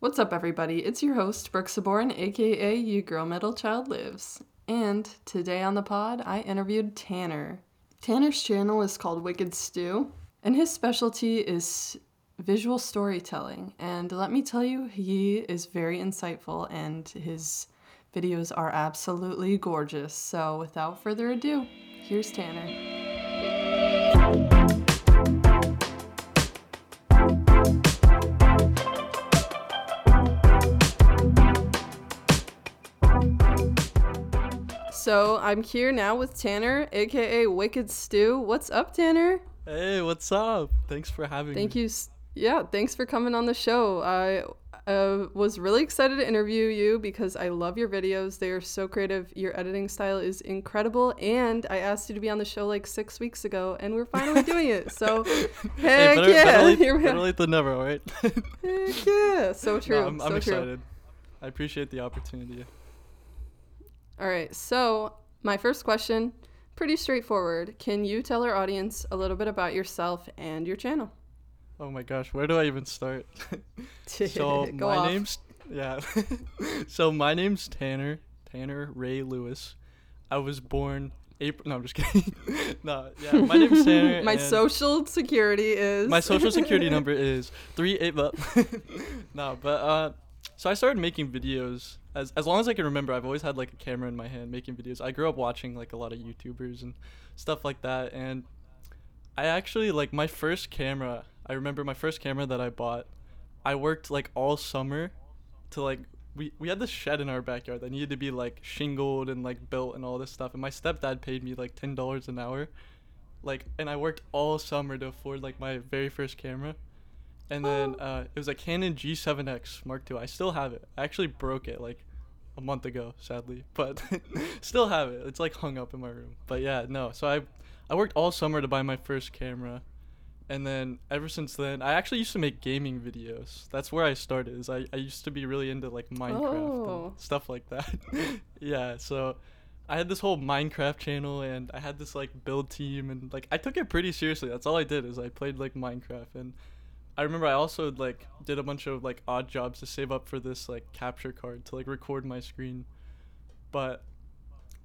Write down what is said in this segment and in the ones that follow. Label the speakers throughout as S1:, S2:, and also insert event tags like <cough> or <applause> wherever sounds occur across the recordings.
S1: What's up, everybody? It's your host, Brooke Cyboran, aka You Girl Metal Child Lives. And today on the pod, I interviewed Tanner. Tanner's channel is called Wicked Stew, and his specialty is visual storytelling. And let me tell you, he is very insightful, and his videos are absolutely gorgeous. So, without further ado, here's Tanner. So I'm here now with Tanner, aka Wicked Stew. What's up, Tanner?
S2: Hey, what's up? Thanks for having
S1: Thank
S2: me.
S1: Thank you. Yeah, thanks for coming on the show. I uh, was really excited to interview you because I love your videos. They are so creative. Your editing style is incredible. And I asked you to be on the show like six weeks ago, and we're finally doing it. So, <laughs>
S2: Hey,
S1: heck
S2: better,
S1: yeah. <laughs>
S2: better, late,
S1: Here we
S2: better late than never, all right?
S1: Heck yeah. So <laughs> true.
S2: No, I'm, I'm
S1: so true.
S2: excited. I appreciate the opportunity.
S1: All right. So, my first question, pretty straightforward. Can you tell our audience a little bit about yourself and your channel?
S2: Oh my gosh, where do I even start? <laughs> so my
S1: off.
S2: name's yeah. <laughs> so my name's Tanner Tanner Ray Lewis. I was born April. No, I'm just <laughs> kidding. no, yeah, my name's Tanner.
S1: My social security is
S2: My social security number is three eight. But no, but uh, so I started making videos as as long as I can remember. I've always had like a camera in my hand making videos. I grew up watching like a lot of YouTubers and stuff like that, and I actually like my first camera. I remember my first camera that I bought. I worked like all summer to like we we had this shed in our backyard that needed to be like shingled and like built and all this stuff. And my stepdad paid me like ten dollars an hour, like, and I worked all summer to afford like my very first camera. And then uh, it was a Canon G7X Mark II. I still have it. I actually broke it like a month ago, sadly, but <laughs> still have it. It's like hung up in my room. But yeah, no. So I I worked all summer to buy my first camera. And then ever since then, I actually used to make gaming videos. That's where I started. Is I, I used to be really into like Minecraft
S1: Oh.
S2: and stuff like that. <laughs> yeah, so I had this whole Minecraft channel and I had this like build team and like I took it pretty seriously. That's all I did is I played like Minecraft and I remember I also like did a bunch of like odd jobs to save up for this like capture card to like record my screen. But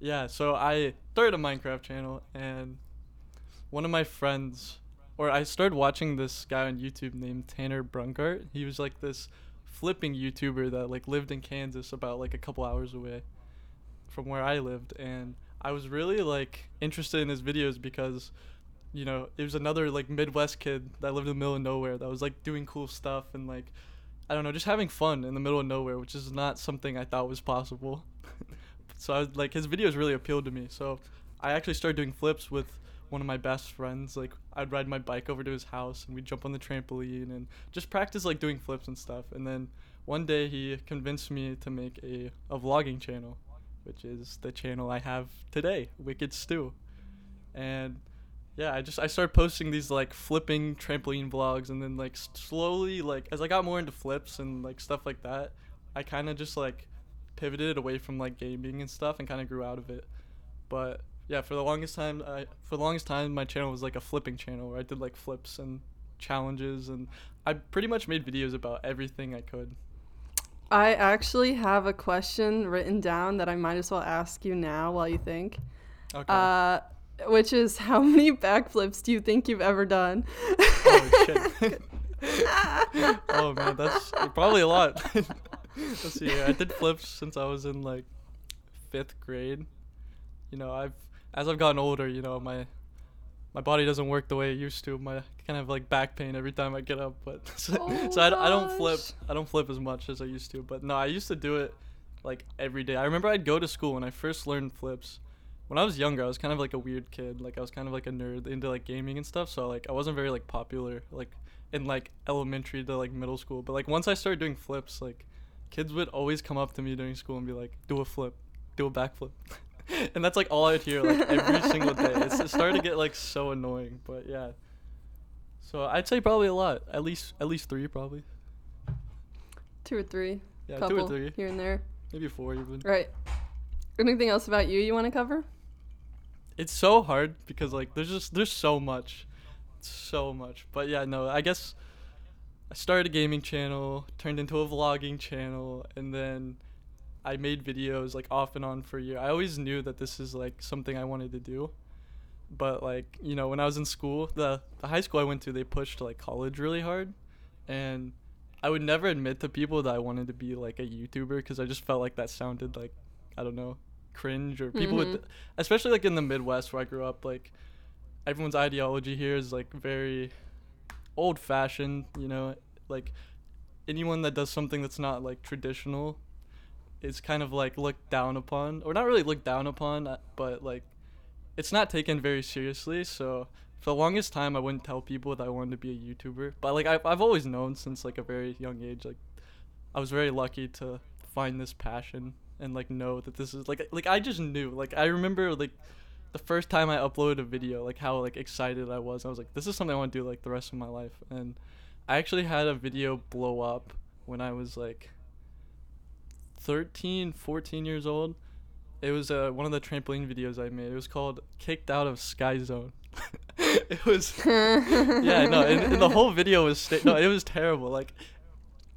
S2: yeah, so I started a Minecraft channel and one of my friends or I started watching this guy on YouTube named Tanner Braungardt. He was like this flipping YouTuber that like lived in Kansas about like a couple hours away from where I lived and I was really like interested in his videos because you know, it was another like Midwest kid that lived in the middle of nowhere that was like doing cool stuff and like I don't know, just having fun in the middle of nowhere, which is not something I thought was possible. <laughs> so I was like his videos really appealed to me. So I actually started doing flips with one of my best friends. Like I'd ride my bike over to his house and we'd jump on the trampoline and just practice like doing flips and stuff. And then one day he convinced me to make a, a vlogging channel, which is the channel I have today, Wicked Stew. And yeah, I just I started posting these like flipping trampoline vlogs and then like slowly like as I got more into flips and like stuff like that, I kind of just like pivoted away from like gaming and stuff and kind of grew out of it. But yeah, for the longest time I for the longest time my channel was like a flipping channel where I did like flips and challenges and I pretty much made videos about everything I could.
S1: I actually have a question written down that I might as well ask you now while you think.
S2: Okay.
S1: Uh, which is how <laughs> many backflips do you think you've ever done?
S2: oh shit. <laughs> oh man, that's probably a lot. <laughs> Let's see. I did flips since I was in like fifth grade. You know, I've as I've gotten older, you know, my my body doesn't work the way it used to. My kind of like back pain every time I get up, but so,
S1: Oh
S2: so I, I don't flip. I don't flip as much as I used to. But no, I used to do it like every day. I remember I'd go to school when I first learned flips. When I was younger, I was kind of like a weird kid. Like I was kind of like a nerd into like gaming and stuff. So like I wasn't very like popular like in like elementary to like middle school. But like once I started doing flips, like kids would always come up to me during school and be like, "Do a flip, do a backflip," <laughs> and that's like all I'd hear like every <laughs> single day. It's, it started to get like so annoying. But yeah. So I'd say probably a lot. At least at least three probably.
S1: Two or three.
S2: Yeah,
S1: couple
S2: two or three,
S1: here and there.
S2: maybe four even.
S1: Right. Anything else about you you want to cover?
S2: It's so hard because like there's just there's so much, so much. But yeah, no, I guess I started a gaming channel, turned into a vlogging channel, and then I made videos like off and on for a year. I always knew that this is like something I wanted to do. But like, you know, when I was in school, the the high school I went to, they pushed like college really hard and I would never admit to people that I wanted to be like a YouTuber because I just felt like that sounded like I don't know, cringe or people
S1: Mhm.
S2: would especially like in the Midwest where I grew up like everyone's ideology here is like very old fashioned, you know, like anyone that does something that's not like traditional is kind of like looked down upon or not really looked down upon uh, but like it's not taken very seriously so for the longest time i wouldn't tell people that i wanted to be a youtuber but like i've, I've always known since like a very young age like i was very lucky to find this passion and like know that this is like like i just knew like i remember like the first time i uploaded a video like how like excited i was i was like this is something i want to do like the rest of my life and i actually had a video blow up when i was like 13 14 years old. It was uh, one of the trampoline videos i made. It was called kicked out of sky zone. <laughs> It was <laughs> yeah no and, and the whole video was sta- no it was terrible like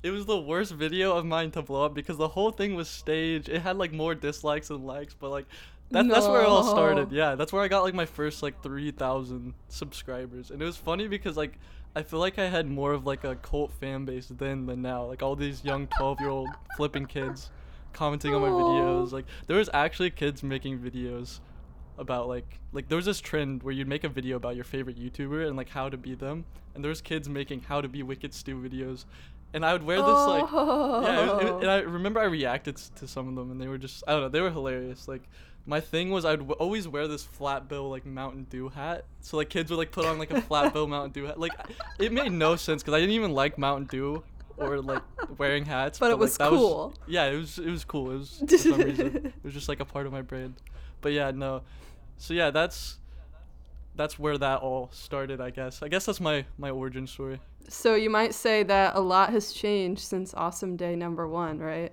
S2: it was the worst video of mine to blow up because the whole thing was staged it had like more dislikes than likes but like that, that's where it all started. Yeah that's where i got like my first like 3000 subscribers. And it was funny because like i feel like i had more of like a cult fan base then than now. Like all these young 12 year old flipping kids commenting on my videos. Like there was actually kids making videos about like like there was this trend where you'd make a video about your favorite YouTuber and like how to be them, and there was kids making how to be Wicked Stew videos, and I would wear this like yeah, it it- oh. and I remember I reacted to some of them, and they were just I don't know they were hilarious. Like my thing was I'd w- always wear this flat bill like Mountain Dew hat, so like kids would like put on like a flat bill <laughs> Mountain Dew hat. Like it made no sense because I didn't even like Mountain Dew or like wearing hats.
S1: But it
S2: like,
S1: was
S2: that
S1: cool.
S2: yeah, it was it was cool. It was for some reason <laughs> it was just like a part of my brand. But yeah, no. So yeah, that's that's where that all started, I guess. I guess that's my my origin story.
S1: So you might say that a lot has changed since Awesome Day number one, right?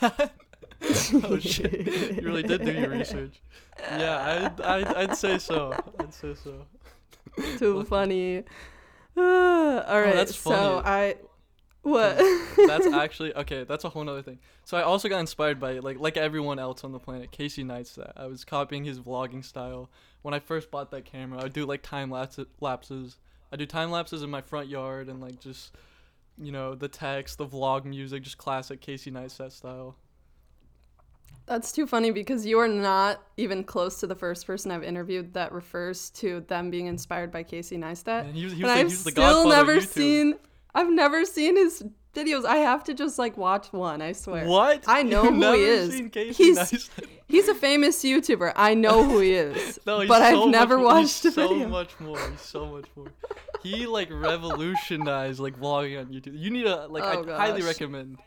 S1: <laughs>
S2: oh shit! You really did do your research. Yeah, I'd, I'd, I'd say so. I'd say so. <laughs>
S1: Too funny. <sighs> Oh, all right.
S2: that's
S1: So. I what?
S2: That's <laughs> actually okay. That's a whole other thing. So I also got inspired by like like everyone else on the planet, Casey Neistat. I was copying his vlogging style. When I first bought that camera, I'd do like time lapse- lapses. I do time lapses in my front yard and like just you know the text, the vlog music, just classic Casey Neistat style.
S1: That's too funny because you are not even close to the first person I've interviewed that refers to them being inspired by Casey Neistat.
S2: Man, he was, he
S1: and
S2: was,
S1: I've
S2: was the
S1: still never seen. I've never seen his videos. I have to just like watch one. I swear.
S2: What?
S1: I know
S2: You've
S1: who he is. He's
S2: Neistat?
S1: he's a famous YouTuber. I know who he is. <laughs>
S2: No, he's
S1: but
S2: so
S1: I've never
S2: much,
S1: watched
S2: he's
S1: a
S2: so
S1: video.
S2: much more. He's so much more. He like revolutionized like vlogging on YouTube. You need to like
S1: Oh,
S2: I highly recommend.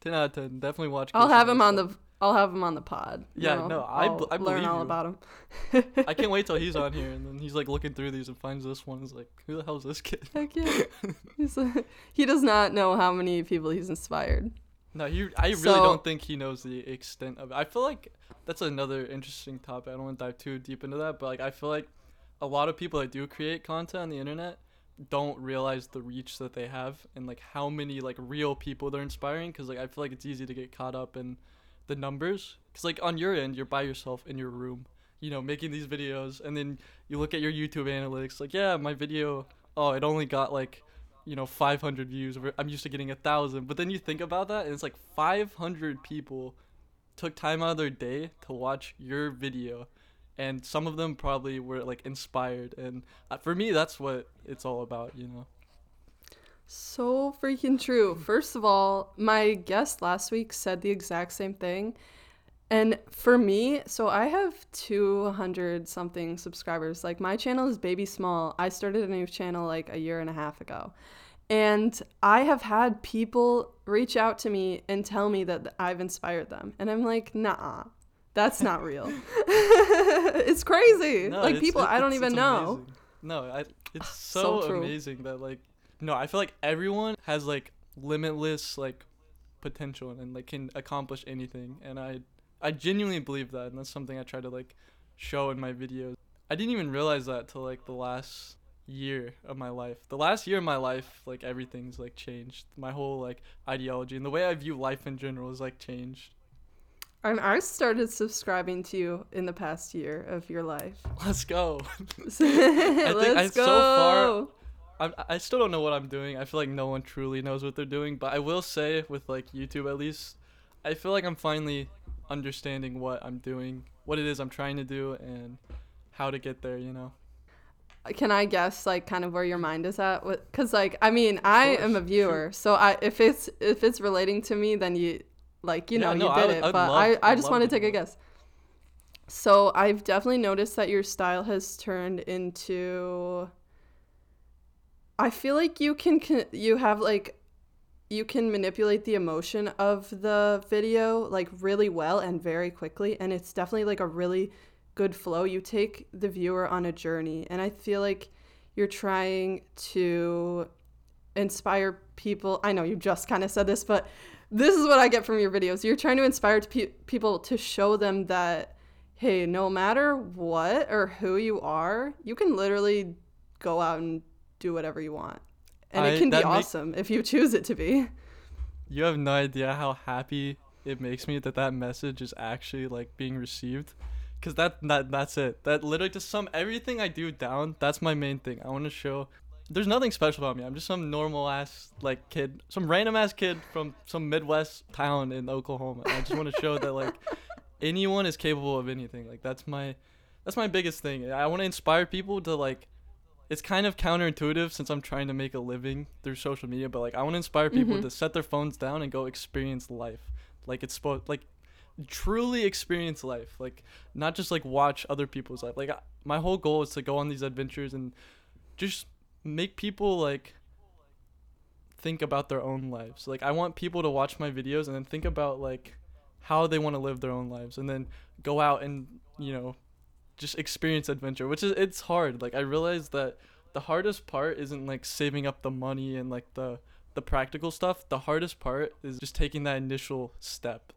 S2: Ten out of ten. Definitely watch.
S1: I'll have him on the. I'll have him on the pod.
S2: Yeah,
S1: know,
S2: no, I
S1: I'll learn
S2: believe
S1: all
S2: you.
S1: about him.
S2: I can't wait till he's on <laughs> here and then he's like looking through these and finds this one. He's like, who the hell's this kid?
S1: Heck yeah. <laughs> He's like- he does not know how many people he's inspired.
S2: No, he. I really
S1: So-
S2: don't think he knows the extent of it. I feel like that's another interesting topic. I don't want to dive too deep into that, but like I feel like a lot of people that do create content on the internet don't realize the reach that they have and like how many like real people they're inspiring. Because like I feel like it's easy to get caught up in the numbers. Because like on your end, you're by yourself in your room, you know, making these videos, and then you look at your YouTube analytics. Like, yeah, my video, oh, it only got like you know 500 views i'm used to getting a thousand but then you think about that and it's like 500 people took time out of their day to watch your video and some of them probably were like inspired and uh, for me that's what it's all about you know
S1: So freaking true. First of all, my guest last week said the exact same thing. And for me, so I have 200 something subscribers. Like my channel is baby small. I started a new channel like a year and a half ago. And I have had people reach out to me and tell me that I've inspired them. And I'm like, nah, that's not real. <laughs> it's crazy.
S2: No,
S1: like
S2: it's-
S1: people
S2: it-
S1: I don't even know.
S2: amazing. no I, it's <sighs>
S1: So
S2: so, amazing that like no i feel like everyone has like limitless like potential and like can accomplish anything and i i genuinely believe that and that's something i try to like show in my videos i didn't even realize that till like the last year of my life. The last year of my life, like everything's like changed. My whole like ideology and the way I view life in general is like changed.
S1: And I started subscribing to you in the past year of your life.
S2: Let's go.
S1: Let's <laughs> <laughs>
S2: I-
S1: go.
S2: so far- I I still don't know what I'm doing. I feel like no one truly knows what they're doing, but I will say with like YouTube at least, I feel like I'm finally understanding what I'm doing, what it is I'm trying to do and how to get there, you know.
S1: Can I guess like kind of where your mind is at? Because like I mean I am a viewer, so I if it's if it's relating to me, then you like you
S2: Yeah,
S1: know
S2: no,
S1: you
S2: I
S1: did
S2: would-
S1: it.
S2: I
S1: but
S2: love-
S1: I I just want to take a guess. So I've definitely noticed that your style has turned into. I feel like you can con- you have like you can manipulate the emotion of the video like really well and very quickly and it's definitely like a really good flow. You take the viewer on a journey and i feel like you're trying to inspire people i know you just kind of said this but this is what i get from your videos. You're trying to inspire pe- people to show them that hey no matter what or who you are you can literally go out and do whatever you want and
S2: I-
S1: it can be
S2: that make-
S1: awesome if you choose it to be
S2: You have no idea how happy it makes me that that message is actually like being received. Cause that that that's it. That literally to sum everything I do down. That's my main thing. I want to show. There's nothing special about me. I'm just some normal ass like kid, some random ass kid from some Midwest town in Oklahoma. I just want to show that like <laughs> anyone is capable of anything. Like that's my that's my biggest thing. I want to inspire people to like it's kind of counterintuitive since I'm trying to make a living through social media, but like I want to inspire people
S1: Mhm.
S2: to set their phones down and go experience life. Like it's supposed like truly experience life. Like not just like watch other people's life. Like I, my whole goal is to go on these adventures and just make people like think about their own lives. Like I want people to watch my videos and then think about like how they want to live their own lives and then go out and, you know, just experience adventure, which is it's hard. Like I realize that the hardest part isn't like saving up the money and like the the practical stuff. The hardest part is just taking that initial step.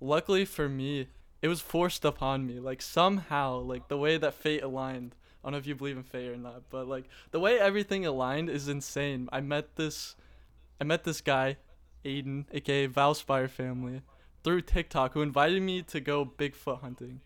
S2: Luckily for me, it was forced upon me. Like somehow, like the way that fate aligned. I don't know if you believe in fate or not, but like the way everything aligned is insane. I met this I met this guy, Aiden, aka Valspire family, through TikTok who invited me to go Bigfoot hunting.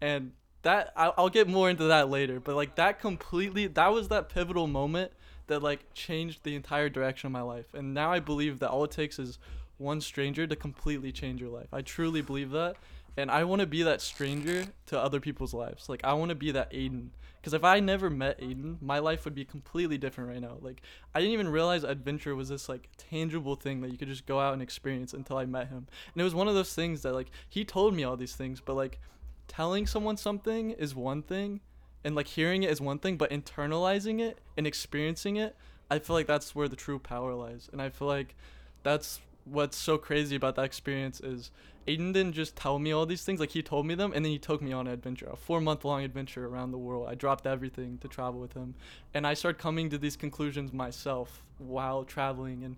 S2: And that I'll, I'll get more into that later, but like that completely that was that pivotal moment that like changed the entire direction of my life. And now I believe that all it takes is one stranger to completely change your life. I truly believe that. And I want to be that stranger to other people's lives. Like I want to be that Aiden. Because if I never met Aiden, my life would be completely different right now. Like I didn't even realize adventure was this like tangible thing that you could just go out and experience until I met him. And it was one of those things that like he told me all these things, but like telling someone something is one thing and like hearing it is one thing, but internalizing it and experiencing it, I feel like that's where the true power lies. And I feel like that's what's so crazy about that experience is Aiden didn't just tell me all these things, like he told me them and then he took me on an adventure, a four month long adventure around the world. I dropped everything to travel with him. And I started coming to these conclusions myself while traveling and,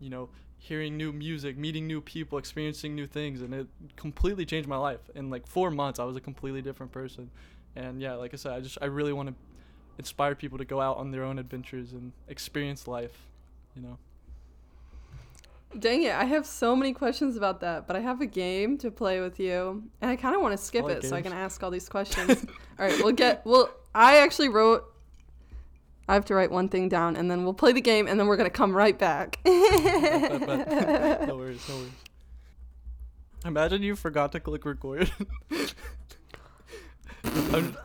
S2: you know, hearing new music, meeting new people, experiencing new things, and it completely changed my life. In like four months, I was a completely different person. And yeah, like I said, I just I really want to inspire people to go out on their own adventures and experience life. You know.
S1: Dang it, I have so many questions about that, but I have a game to play with you, and I kind of want to skip
S2: like
S1: it so I can ask all these questions. <laughs> all right, we'll get. Well, I actually wrote. I have to write one thing down, and then we'll play the game, and then we're gonna come right back. <laughs>
S2: No worries, no worries. Imagine you forgot to click record. <laughs>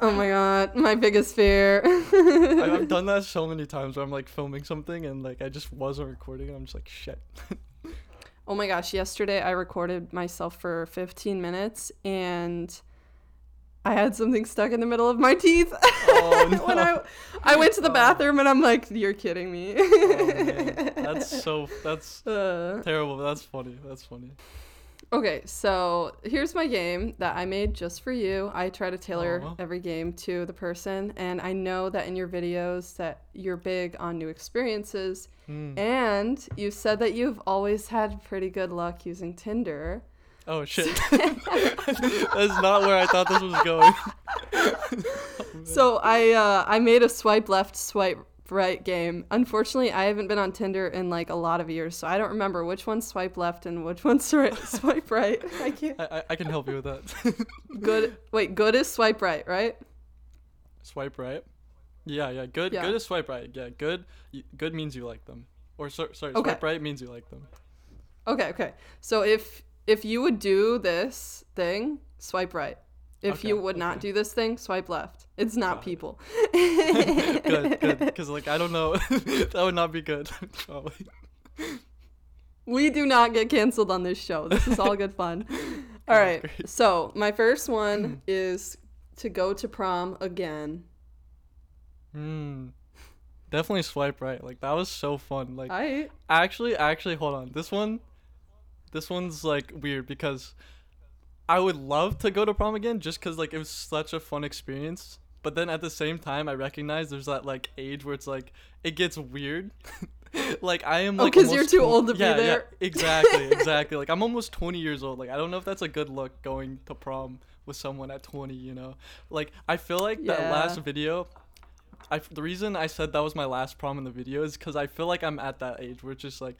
S1: Oh my god, my biggest fear.
S2: I've <laughs> done that so many times where I'm like filming something and like I just wasn't recording and I'm just like shit.
S1: Oh my gosh, yesterday I recorded myself for 15 minutes and I had something stuck in the middle of my teeth. <laughs>
S2: Oh,
S1: when I. I went to the
S2: Oh.
S1: bathroom and I'm like, you're kidding me.
S2: Oh. That's so <laughs> that's
S1: Uh,
S2: terrible, that's funny. That's funny.
S1: okay, so here's my game that I made just for you. I try to tailor
S2: Aw.
S1: every game to the person and I know that in your videos that you're big on new experiences
S2: Hmm.
S1: and you said that you've always had pretty good luck using Tinder.
S2: Oh <laughs> shit. That's not where I thought this was going. <laughs>
S1: So I uh, I made a swipe left, swipe right game. Unfortunately, I haven't been on Tinder in like a lot of years, so I don't remember which one's swipe left and which one's <laughs> swi- swipe right. I can't.
S2: I, I, I can help you with that.
S1: Good. Wait, good is swipe right, right?
S2: swipe right. Yeah, yeah. Good.
S1: Yeah.
S2: Good is swipe right. Yeah, good. Good means you like them. Or so, sorry,
S1: Okay.
S2: swipe right means you like them.
S1: Okay, okay. So if if you would do this thing, swipe right. If
S2: Okay,
S1: you would not do this thing, swipe left. It's not
S2: it.
S1: people. <laughs>
S2: good, good. Because like I don't know, <laughs> that would not be good. <laughs> Probably.
S1: We do not get canceled on this show. This is all good fun. All right.
S2: great.
S1: So, my first one is to go to prom again.
S2: Hmm. Definitely swipe right. Like that was so fun. Like
S1: I
S2: actually, actually, hold on. This one, this one's like weird because I would love to go to prom again just because like it was such a fun experience. But then at the same time, I recognize there's that like age where it's like it gets weird. <laughs> like I am
S1: Oh,
S2: like
S1: 'cause you're too old to be
S2: yeah, yeah, exactly, <laughs> exactly. like I'm almost 20 years old. Like I don't know if that's a good look going to prom with someone at 20. You know, like I feel like that last video. I the reason I said that was my last prom in the video is because I feel like I'm at that age where it's just like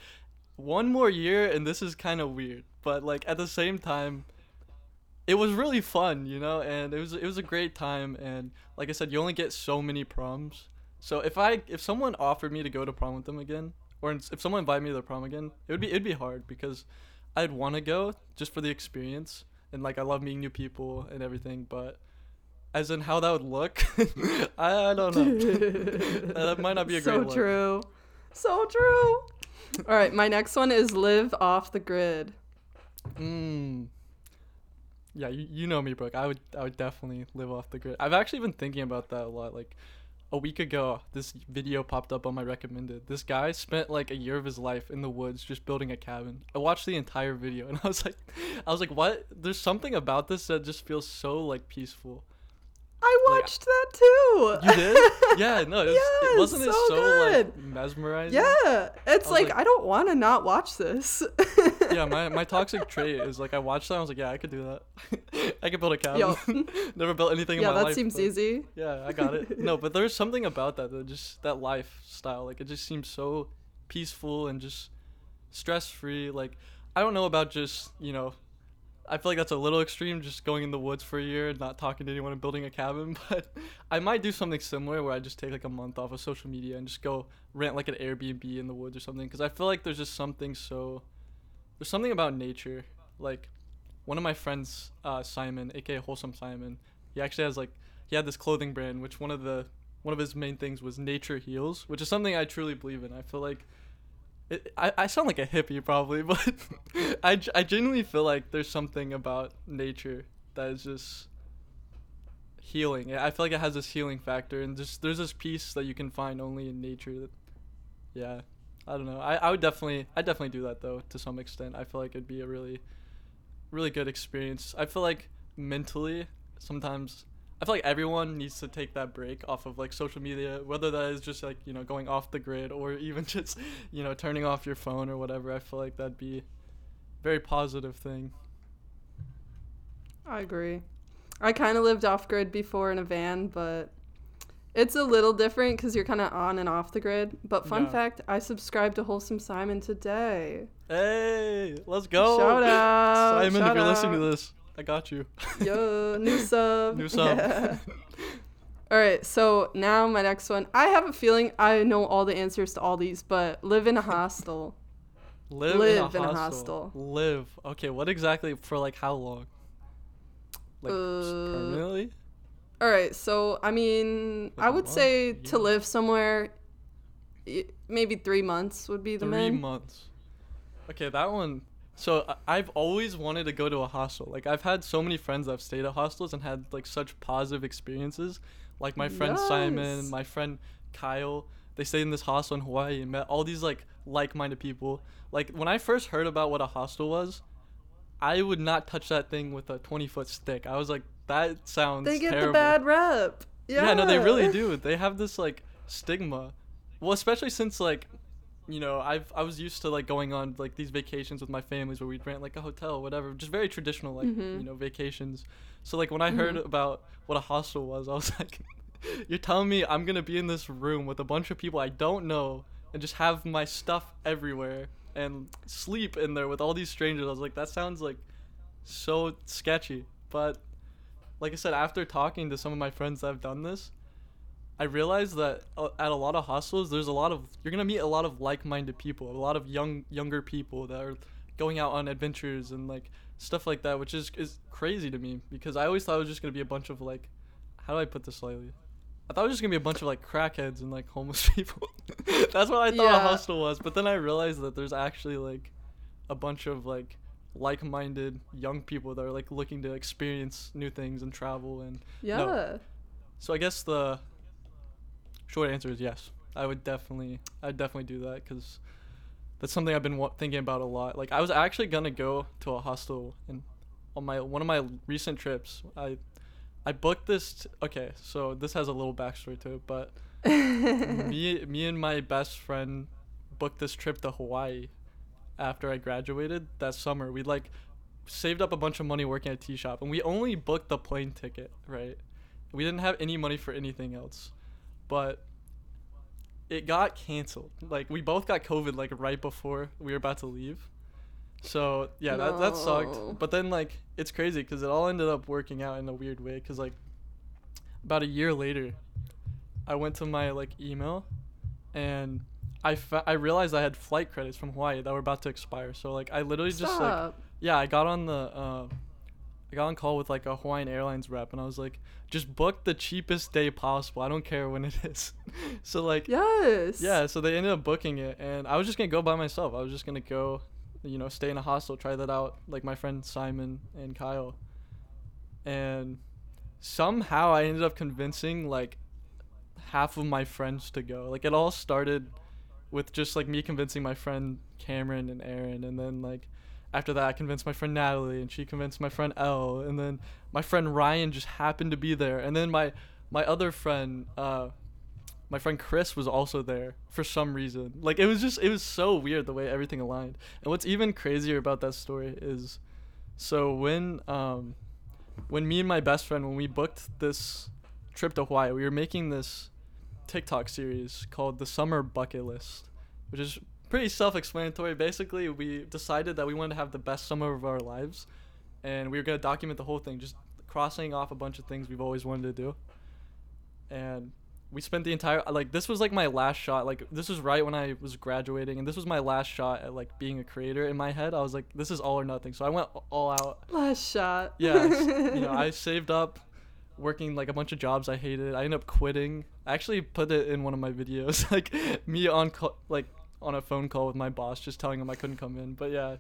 S2: one more year and this is kind of weird, but like at the same time, it was really fun, you know, and it was it was a great time. And like I said, you only get so many proms. So if I if someone offered me to go to prom with them again, or if someone invited me to the prom again, it would be it'd be hard because I'd want to go just for the experience and like I love meeting new people and everything, but as in how that would look, <laughs> I, I don't know. <laughs> that might not be a
S1: so
S2: great look.
S1: true. So true. <laughs> All right, my next one is live off the grid.
S2: Mm. Yeah, you, you know me, Brooke. I would I would definitely live off the grid. I've actually been thinking about that a lot. Like a week ago, this video popped up on my recommended. This guy spent like a year of his life in the woods just building a cabin. I watched the entire video <laughs> and I was like I was like, what? There's something about this that just feels so like peaceful.
S1: I
S2: Like,
S1: watched that too.
S2: You did? <laughs> Yeah, no, it, was,
S1: Yes,
S2: it wasn't it
S1: so
S2: so
S1: good.
S2: like mesmerizing.
S1: Yeah, it's
S2: was
S1: like,
S2: like-
S1: I don't want to not watch this.
S2: yeah, my, my <laughs> toxic trait is like I watched that. I was like, yeah, I could do that. <laughs> I could build a cabin.
S1: Yo.
S2: Never built anything
S1: yeah,
S2: in my
S1: that
S2: life.
S1: seems easy.
S2: Yeah, I got it. No, but there's something about that that just that lifestyle. Like it just seems so peaceful and just stress free. Like I don't know about just you know. I feel like that's a little extreme, just going in the woods for a year and not talking to anyone and building a cabin. <laughs> But I might do something similar where I just take like a month off of social media and just go rent like an Airbnb in the woods or something. Because I feel like there's just something so there's something about nature. Like one of my friends, uh, Simon, aka Wholesome Simon, he actually has like he had this clothing brand, which one of the one of his main things was nature heals, which is something I truly believe in. I feel like I, I sound like a hippie probably, <laughs> but I, I genuinely feel like there's something about nature that is just healing. I feel like it has this healing factor, and just there's this peace that you can find only in nature. That, yeah, I don't know. I, I would definitely I definitely do that though to some extent. I feel like it'd be a really really good experience. I feel like mentally sometimes I feel like everyone needs to take that break off of like social media, whether that is just like, you know, going off the grid or <laughs> even just, you know, turning off your phone or whatever. I feel like that'd be a very positive thing.
S1: I agree. I kind of lived off grid before in a van, but it's a little different because you're kind of on and off the grid. But fun
S2: Yeah.
S1: fact, I subscribed to Wholesome Simon today.
S2: Hey, let's go.
S1: Shout out, <laughs>
S2: Simon,
S1: shout
S2: if you're listening to this, I got you.
S1: Yo, new <laughs> sub.
S2: New sub.
S1: Yeah. All right, so now my next one. I have a feeling I know all the answers to all these, but live in a hostel.
S2: Live,
S1: Live
S2: in,
S1: in
S2: a,
S1: a
S2: hostel.
S1: hostel.
S2: Live. Okay, what exactly for like how long? Like
S1: Uh,
S2: permanently?
S1: All right, so I mean,
S2: Like
S1: I
S2: a
S1: would say
S2: a
S1: to live somewhere, maybe three months would be the
S2: Three
S1: min.
S2: months. Okay, that one. So I've always wanted to go to a hostel. Like I've had so many friends that've stayed at hostels and had like such positive experiences. Like my friend Simon, my friend Kyle. They stayed in this hostel in Hawaii and met all these like like-minded people. Like when I first heard about what a hostel was, I would not touch that thing with a 20-foot stick. I was like, that sounds
S1: They get
S2: terrible.
S1: the bad rep. Yeah.
S2: Yeah. no, they really do. They have this like stigma. Well, especially since like you know, I've I was used to like going on like these vacations with my families where we'd rent like a hotel, whatever, just very traditional like
S1: Mhm.
S2: you know vacations. So like when I heard
S1: Mhm.
S2: about what a hostel was, <laughs> I was like, <laughs> you're telling me I'm gonna be in this room with a bunch of people I don't know and just have my stuff everywhere and sleep in there with all these strangers. I was like, that sounds like so sketchy. But like I said, after talking to some of my friends that have done this, I realized that uh, at a lot of hostels, there's a lot of you're gonna meet a lot of like-minded people, a lot of young younger people that are going out on adventures and like stuff like that, which is is crazy to me because I always thought it was just gonna be a bunch of like, how do I put this slightly? I thought it was just gonna be a bunch of like crackheads and like homeless <laughs> people. <laughs> That's what I thought a hostel was, but then I realized that there's actually like a bunch of like like-minded young people that are like looking to experience new things and travel and
S1: Yeah.
S2: so I guess the short answer is yes. I would definitely, I'd definitely do that because that's something I've been wa- thinking about a lot. Like I was actually gonna go to a hostel and on my one of my recent trips, I I booked this. T- okay, so this has a little backstory to it, but <laughs> me me and my best friend booked this trip to Hawaii after I graduated that summer. We like saved up a bunch of money working at a tea shop and we only booked the plane ticket, right? We didn't have any money for anything else. But it got canceled. Like we both got COVID like right before we were about to leave. So, yeah, that that sucked. But then like it's crazy cuz it all ended up working out in a weird way cuz like about a year later I went to my like email and I fa- I realized I had flight credits from Hawaii that were about to expire. So like I literally just like yeah, I got on the uh, I got on call with like a Hawaiian Airlines rep and I was like, just book the cheapest day possible. I don't care when it <laughs> is. so like
S1: yes.
S2: yeah, so they ended up booking it and I was just gonna go by myself. I was just gonna go, you know, stay in a hostel, try that out, like my friend Simon and Kyle. And somehow I ended up convincing like half of my friends to go. Like it all started with just like me convincing my friend Cameron and Aaron and then like after that I convinced my friend Natalie and she convinced my friend Elle and then my friend Ryan just happened to be there and then my my other friend uh my friend Chris was also there for some reason. Like it was just it was so weird the way everything aligned. And what's even crazier about that story is so when um when me and my best friend when we booked this trip to Hawaii, we were making this TikTok series called the Summer Bucket List, which is pretty self-explanatory. Basically, we decided that we wanted to have the best summer of our lives, and we were gonna document the whole thing, just crossing off a bunch of things we've always wanted to do. And we spent the entire like this was like my last shot. Like this was right when I was graduating, and this was my last shot at like being a creator. In my head, I was like, this is all or nothing. So I went all out
S1: Last shot.
S2: yeah, you know, I <laughs> saved up working like a bunch of jobs I hated. I ended up quitting. I actually put it in one of my videos, <laughs> like me on call, like on a phone call with my boss, just telling him I couldn't come in. But yeah,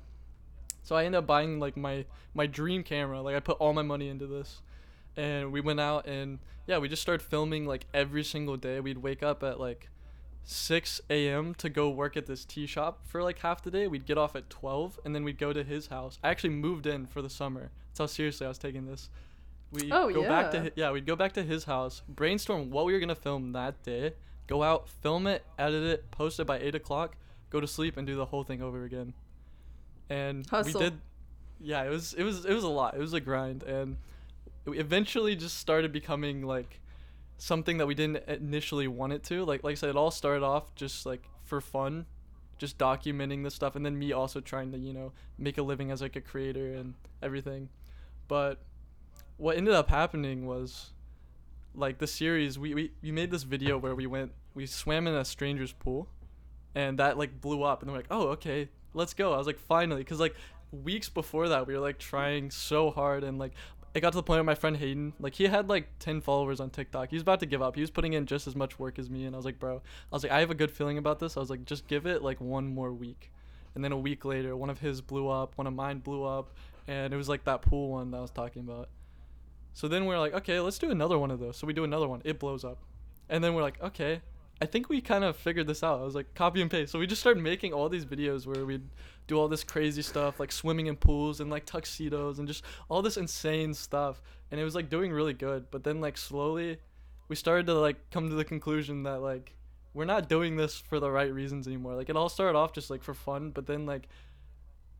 S2: so I ended up buying like my my dream camera. Like I put all my money into this, and we went out and yeah, we just started filming like every single day. We'd wake up at like 6 a.m. to go work at this tea shop for like half the day. We'd get off at 12, and then we'd go to his house. I actually moved in for the summer. That's how seriously I was taking this. We
S1: Oh,
S2: go back to hi- yeah, we'd go back to his house, brainstorm what we were gonna film that day, go out, film it, edit it, post it by eight o'clock, go to sleep, and do the whole thing over again. And
S1: Hustle.
S2: we did, yeah, it was it was it was a lot. It was a grind, and it eventually just started becoming like something that we didn't initially want it to. Like like I said, it all started off just like for fun, just documenting this stuff, and then me also trying to you know make a living as like a creator and everything. But what ended up happening was like the series we, we we made this video where we went we swam in a stranger's pool and that like blew up and they're like oh okay let's go. I was like finally because like weeks before that we were like trying so hard and like it got to the point where my friend hayden like he had like 10 followers on tiktok. He was about to give up. He was putting in just as much work as me and i was like bro i was like i have a good feeling about this. I was like just give it like one more week. And then a week later one of his blew up one of mine blew up and it was like that pool one that i was talking about so then we're like, okay, let's do another one of those. So we do another one. It blows up. And then we're like, okay, I think we kind of figured this out. I was like, copy and paste. So we just started making all these videos where we'd do all this crazy stuff, like swimming in pools and like tuxedos and just all this insane stuff. And it was like doing really good. But then like slowly we started to like come to the conclusion that like we're not doing this for the right reasons anymore. Like it all started off just like for fun, but then like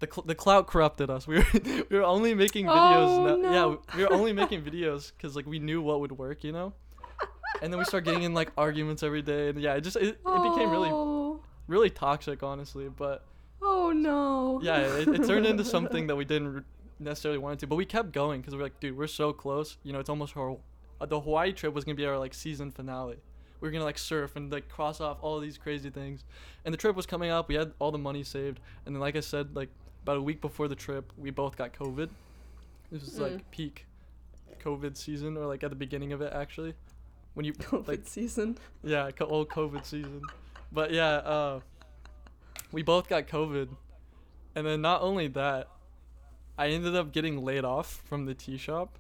S2: the cl- the clout corrupted us. <laughs> We were we were only making videos.
S1: Oh, no.
S2: Yeah, <laughs> we were only making videos because like we knew what would work, you know. And then we started getting in like arguments every day, and yeah, it just it, it became really
S1: Oh.
S2: really toxic, honestly. But
S1: Oh no.
S2: yeah, it, it turned into something <laughs> that we didn't re- necessarily want it to, but we kept going because we're like, dude, we're so close. You know, it's almost our uh, the Hawaii trip was gonna be our like season finale. We were gonna like surf and like cross off all these crazy things, and the trip was coming up. We had all the money saved, and then like I said, like about a week before the trip, we both got COVID. This was
S1: Mm.
S2: like peak COVID season, or like at the beginning of it actually, when you <laughs>
S1: COVID
S2: like
S1: season.
S2: yeah, co- old COVID season. But yeah, uh, we both got COVID, and then not only that, I ended up getting laid off from the tea shop,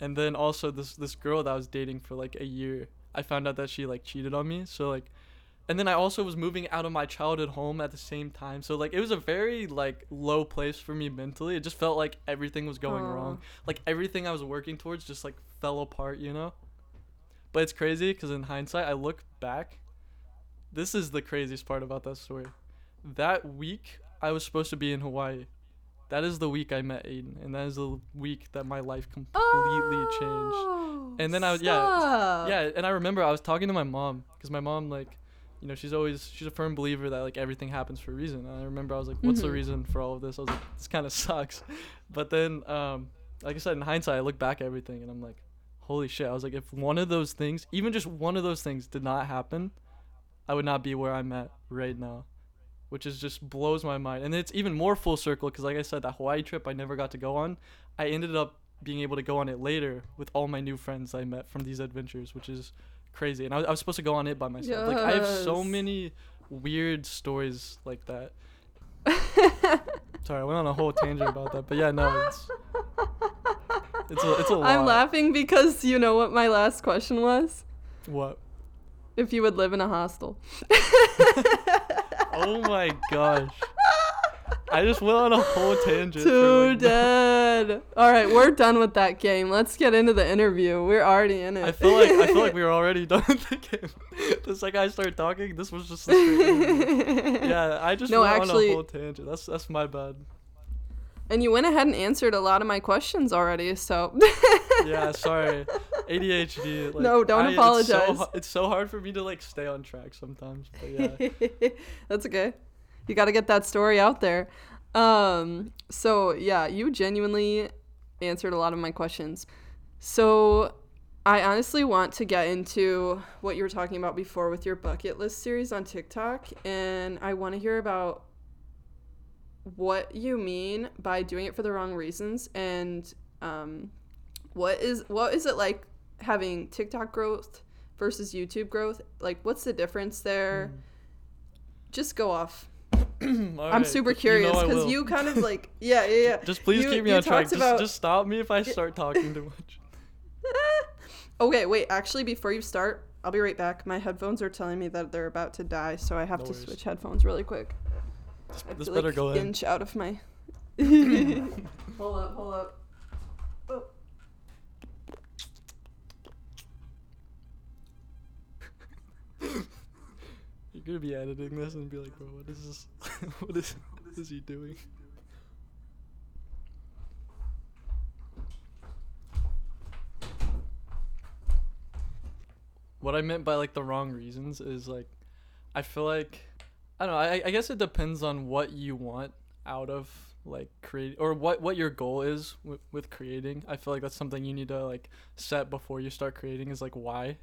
S2: and then also this this girl that I was dating for like a year, I found out that she like cheated on me. So like, and then I also was moving out of my childhood home at the same time. So like, it was a very like low place for me mentally. It just felt like everything was going
S1: Aw.
S2: wrong. Like everything I was working towards just like fell apart. You know. But it's crazy because in hindsight, I look back. This is the craziest part about that story. That week, I was supposed to be in Hawaii. That is the week I met Aiden, and that is the week that my life completely changed.
S1: Oh,
S2: And then I was- yeah. Yeah, and I remember I was talking to my mom because my mom like, you know, she's always she's a firm believer that like everything happens for a reason. And I remember I was like, what's the
S1: Mhm.
S2: reason for all of this? I was like, this kind of <laughs> sucks. But then, um, like I said, in hindsight, I look back at everything and I'm like, holy shit! I was like, if one of those things, even just one of those things, did not happen, I would not be where I'm at right now. Which is just blows my mind, and it's even more full circle because, like I said, that Hawaii trip I never got to go on. I ended up being able to go on it later with all my new friends I met from these adventures, which is crazy. And I, was- I was supposed to go on it by myself. Like I have so many weird stories like that. <laughs> Sorry, I went on a whole tangent about that, but yeah, no, it's it's a, it's a lot.
S1: I'm laughing because you know what my last question was?
S2: What?
S1: If you would live in a hostel. <laughs>
S2: Oh my gosh! I just went on a whole tangent.
S1: Too
S2: like, <laughs>
S1: dead. All right, we're done with that game. Let's get into the interview. We're already in it.
S2: I feel like I feel like <laughs> we were already done with the game. <laughs> The second I started talking, this was just. Yeah, I just
S1: No,
S2: went
S1: actually-
S2: on a whole tangent. That's that's my bad.
S1: And you went ahead and answered a lot of my questions already, so.
S2: Yeah, sorry. ADHD. Like,
S1: No, don't
S2: I- It's so,
S1: apologize.
S2: it's so hard for me to like stay on track sometimes. But yeah.
S1: That's okay. You got to get that story out there. Um, so yeah, you genuinely answered a lot of my questions. So I honestly want to get into what you were talking about before with your bucket list series on TikTok, and I want to hear about what you mean by doing it for the wrong reasons, and um, what is what is it like having TikTok growth versus YouTube growth? Like, what's the difference there? Just go off. <clears throat> I'm super curious because
S2: will.
S1: you <laughs> kind of like yeah yeah yeah.
S2: Just please
S1: you-
S2: keep me on track. Just,
S1: about-
S2: just stop me if I <laughs> start talking too much. <laughs>
S1: Okay, wait. Actually, before you start, I'll be right back. My headphones are telling me that they're about to die, so I have
S2: No
S1: to
S2: worries.
S1: switch headphones really quick.
S2: This, this better
S1: like
S2: go in.
S1: inch out of my. hold up, hold up.
S2: You're gonna be editing this and be like, bro, what is this? <laughs> what is what is he doing? What I meant by like the wrong reasons is like, I feel like, I don't know. I, I guess it depends on what you want out of like create or what what your goal is with, with creating. I feel like that's something you need to like set before you start creating is like why.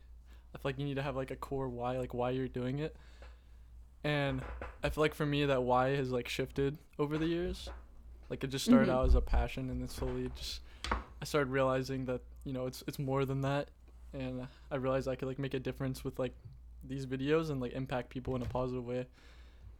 S2: I feel like you need to have like a core why, like why you're doing it. And I feel like for me that why has like shifted over the years. Like it just started
S1: Mhm.
S2: out as a passion and then slowly just I started realizing that, you know, it's it's more than that and I realized I could like make a difference with like these videos and like impact people in a positive way.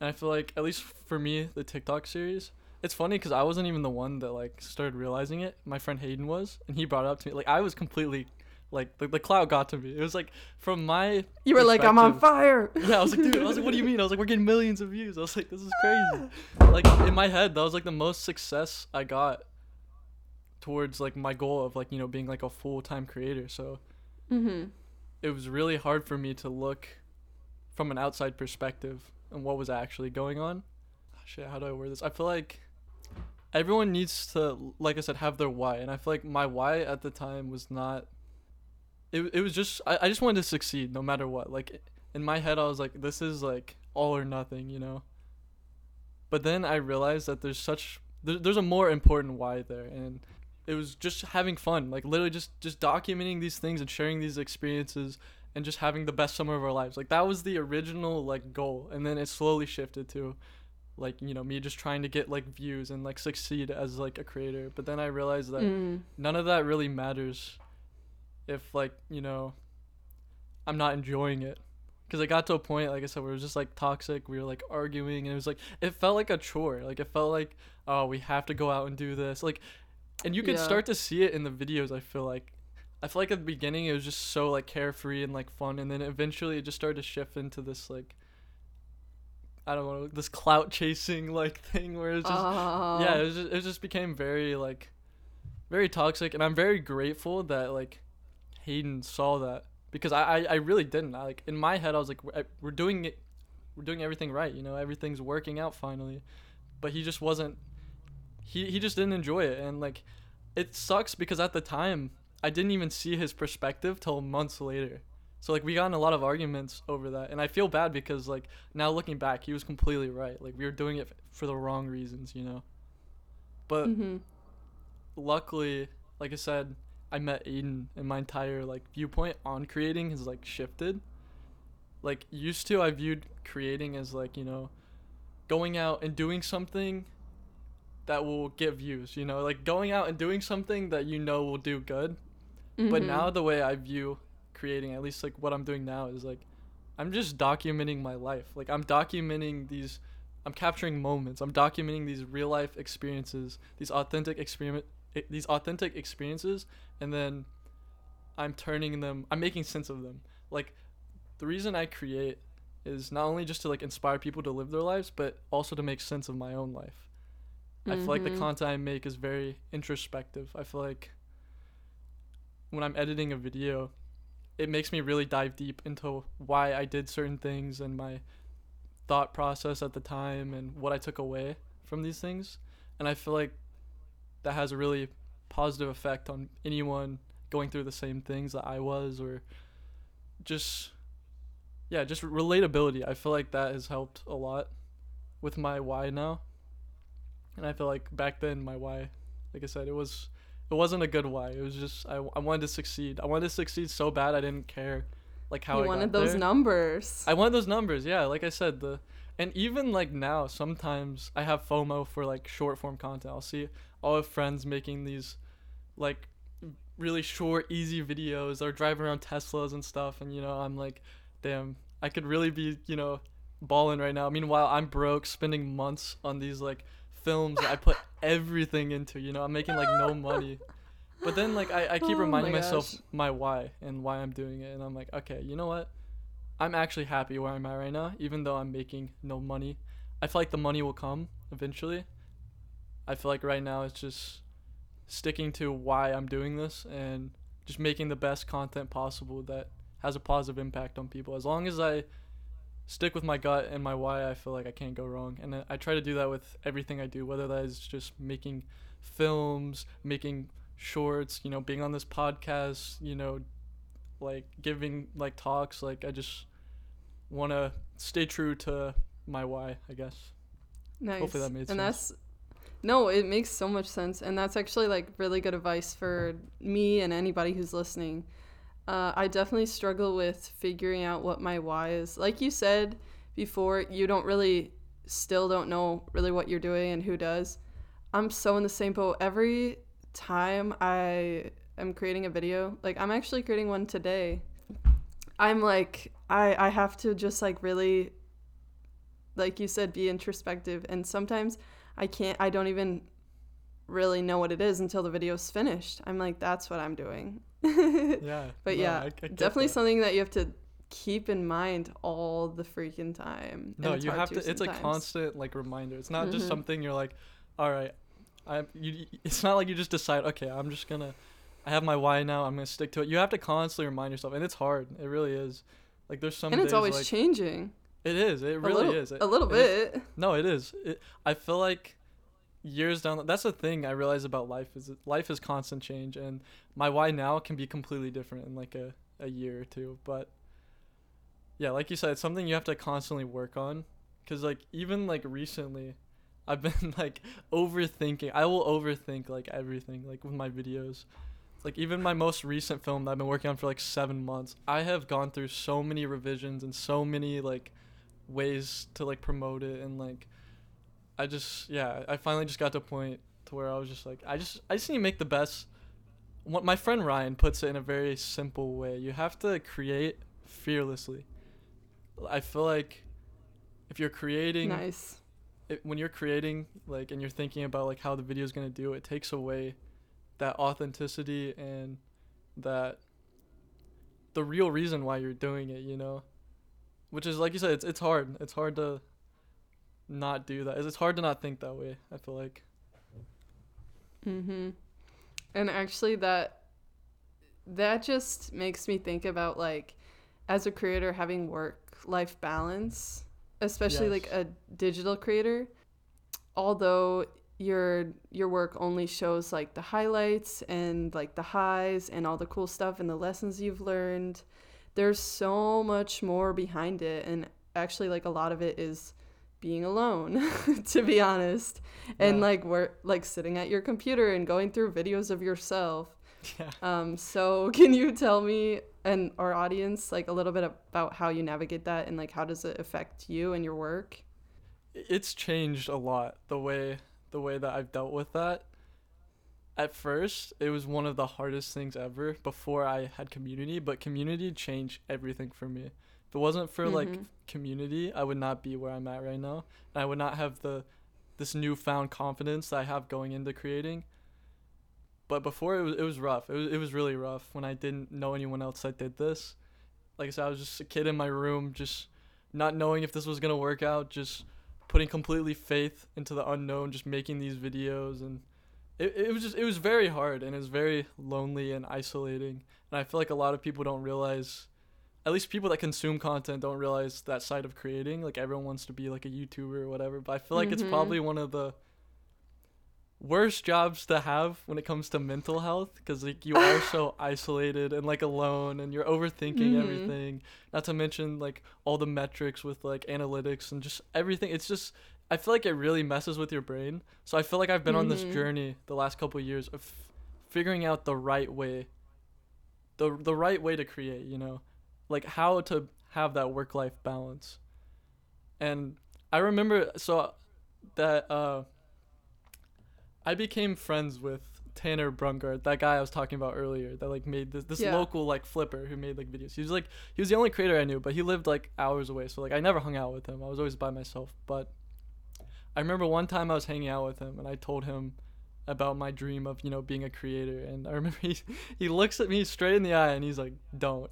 S2: And I feel like at least for me the TikTok series, it's funny cuz I wasn't even the one that like started realizing it. My friend Hayden was and he brought it up to me. Like I was completely like the, the cloud got to me. It was like from my
S1: You were like, I'm on fire. <laughs>
S2: yeah, I was like, dude, I was like, what do you mean? I was like, we're getting millions of views. I was like, this is crazy. Like in my head, that was like the most success I got towards like my goal of like, you know, being like a full time creator. So
S1: Mm-hmm.
S2: it was really hard for me to look from an outside perspective and what was actually going on. Shit, how do I word this? I feel like everyone needs to, like I said, have their why, and I feel like my why at the time was not. It it was just I, I just wanted to succeed no matter what. Like in my head, I was like, this is like all or nothing, you know. But then I realized that there's such there, there's a more important why there, and it was just having fun, like literally just just documenting these things and sharing these experiences and just having the best summer of our lives. Like that was the original like goal, and then it slowly shifted to like you know me just trying to get like views and like succeed as like a creator. But then I realized that
S1: Mm.
S2: none of that really matters if like you know I'm not enjoying it. Cause it got to a point, like I said, where it was just like toxic. We were like arguing, and it was like it felt like a chore. Like it felt like, oh, we have to go out and do this. Like, and you could
S1: Yeah.
S2: start to see it in the videos. I feel like, I feel like at the beginning it was just so like carefree and like fun, and then eventually it just started to shift into this like, I don't know, this clout chasing <laughs> like thing where it's just
S1: Oh.
S2: yeah, it, was just, it just became very like, very toxic, and I'm very grateful that like, Hayden saw that because I I, I really didn't. I, like in my head, I was like, we're, doing it, we're doing everything right. You know, everything's working out finally, but he just wasn't. He he just didn't enjoy it, and like, it sucks because at the time I didn't even see his perspective till months later. So like we got in a lot of arguments over that, and I feel bad because like now looking back, he was completely right. Like we were doing it f- for the wrong reasons, you know. But
S1: hmm
S2: luckily, like I said, I met Aiden, and my entire like viewpoint on creating has like shifted. Like used to, I viewed creating as like you know, going out and doing something that will get views. You know, like going out and doing something that you know will do good. But
S1: Mhm.
S2: now the way I view creating, at least like what I'm doing now, is like I'm just documenting my life. Like I'm documenting these I'm capturing moments. I'm documenting these real life experiences, these authentic experiment these authentic experiences and then I'm turning them I'm making sense of them. Like the reason I create is not only just to like inspire people to live their lives, but also to make sense of my own life. I feel like the
S1: Mhm.
S2: content I make is very introspective. I feel like when I'm editing a video, it makes me really dive deep into why I did certain things and my thought process at the time and what I took away from these things. And I feel like that has a really positive effect on anyone going through the same things that I was or just yeah, just relatability. I feel like that has helped a lot with my why now. And I feel like back then my why, like I said, it was it wasn't a good why. It was just I, I wanted to succeed. I wanted to succeed so bad I didn't care like how
S1: you
S2: I
S1: wanted those
S2: there.
S1: numbers.
S2: I wanted those numbers, yeah. Like I said, the and even like now, sometimes I have FOMO for like short form content. I'll see all have friends making these like really short, easy videos. They're driving around Teslas and stuff, and you know, I'm like, damn, I could really be, you know, balling right now. Meanwhile, I'm broke, spending months on these like films that I put <laughs> everything into. You know, I'm making like no money. But then like I, I keep
S1: Oh
S2: reminding
S1: my
S2: myself my why and why I'm doing it, and I'm like, okay, you know what? I'm actually happy where I'm at right now, even though I'm making no money. I feel like the money will come eventually. I feel like right now it's just sticking to why I'm doing this and just making the best content possible that has a positive impact on people. As long as I stick with my gut and my why, I feel like I can't go wrong. And I- try to do that with everything I do, whether that is just making films, making shorts, you know, being on this podcast, you know, like giving like talks. Like I just want to stay true to my why, I guess.
S1: Nice.
S2: Hopefully that made
S1: and
S2: sense.
S1: that's no, it makes so much sense, and that's actually like really good advice for me and anybody who's listening. Uh, I definitely struggle with figuring out what my why is. Like you said before, you don't really, still don't know really what you're doing and who does. I'm so in the same boat. Every time I am creating a video, like I'm actually creating one today. I'm like, I I have to just like really like you said, be introspective. And sometimes I can't, I don't even really know what it is until the video's finished. I'm like, that's what I'm doing. <laughs>
S2: Yeah.
S1: But
S2: no,
S1: yeah,
S2: I- I
S1: Definitely
S2: that.
S1: something that you have to keep in mind all the freaking time.
S2: No, you have to. It's a constant like reminder. It's not just
S1: Mhm.
S2: something you're like, all right, I. You. It's not like you just decide. Okay, I'm just gonna. I have my why now. I'm gonna stick to it. You have to constantly remind yourself, and it's hard. It really is. Like there's some
S1: And it's
S2: days
S1: always
S2: like
S1: changing.
S2: It is. It
S1: a
S2: really
S1: little,
S2: is. It-
S1: a little
S2: it is-
S1: bit.
S2: No, it is. It, I feel like years down. The, that's the thing I realize about life is life is constant change, and my why now can be completely different in like a a year or two. But yeah, like you said, it's something you have to constantly work on. Cause like even like recently, I've <laughs> been like overthinking. I will overthink like everything like with my videos. Like even my most recent film that I've been working on for like seven months, I have gone through so many revisions and so many like ways to like promote it and like I just yeah I finally just got to a point to where I was just like I just I just need to make the best. What my friend Ryan puts it in a very simple way. You have to create fearlessly. I feel like if you're creating
S1: Nice.
S2: it, when you're creating like and you're thinking about like how the video is going to do it takes away that authenticity and that the real reason why you're doing it you know which is like you said it's, it's hard it's hard to not do that it's hard to not think that way i feel like
S1: Mm-hmm. And actually, that that just makes me think about like, as a creator, having work-life balance, especially like a digital creator. Although your your work only shows like the highlights and like the highs and all the cool stuff and the lessons you've learned, there's so much more behind it, and actually, like a lot of it is being alone, <laughs> to be honest and
S2: Yeah.
S1: like we're like sitting at your computer and going through videos of yourself <laughs>
S2: yeah
S1: um so <laughs> can you tell me and our audience like a little bit about how you navigate that and like how does it affect you and your work
S2: it's changed a lot the way the way that I've dealt with that. At first, it was one of the hardest things ever before I had community, but community changed everything for me. If it wasn't for like
S1: Mhm.
S2: community, I would not be where I'm at right now. And I would not have the this newfound confidence that I have going into creating. But before it was it was rough. It was it was really rough when I didn't know anyone else that did this. Like I said, I was just a kid in my room, just not knowing if this was gonna work out, just putting completely faith into the unknown, just making these videos and it, it was just it was very hard and it was very lonely and isolating. And I feel like a lot of people don't realize at least people that consume content don't realize that side of creating. Like everyone wants to be like a YouTuber or whatever. But I feel like it's
S1: Mhm.
S2: probably one of the worst jobs to have when it comes to mental health because like you are so <sighs> isolated and like alone and you're overthinking
S1: Mhm.
S2: everything not to mention like all the metrics with like analytics and just everything it's just i feel like it really messes with your brain so i feel like i've been on this
S1: Mhm.
S2: journey the last couple of years of figuring out the right way the the right way to create you know like how to have that work life balance and i remember so that uh I became friends with Tanner Braungardt, that guy I was talking about earlier, that like made this this
S1: Yeah.
S2: local like flipper who made like videos. He was like he was the only creator I knew, but he lived like hours away, so like I never hung out with him. I was always by myself. But I remember one time I was hanging out with him and I told him about my dream of you know being a creator, and I remember <laughs> he he looks at me straight in the eye and he's like, "Don't."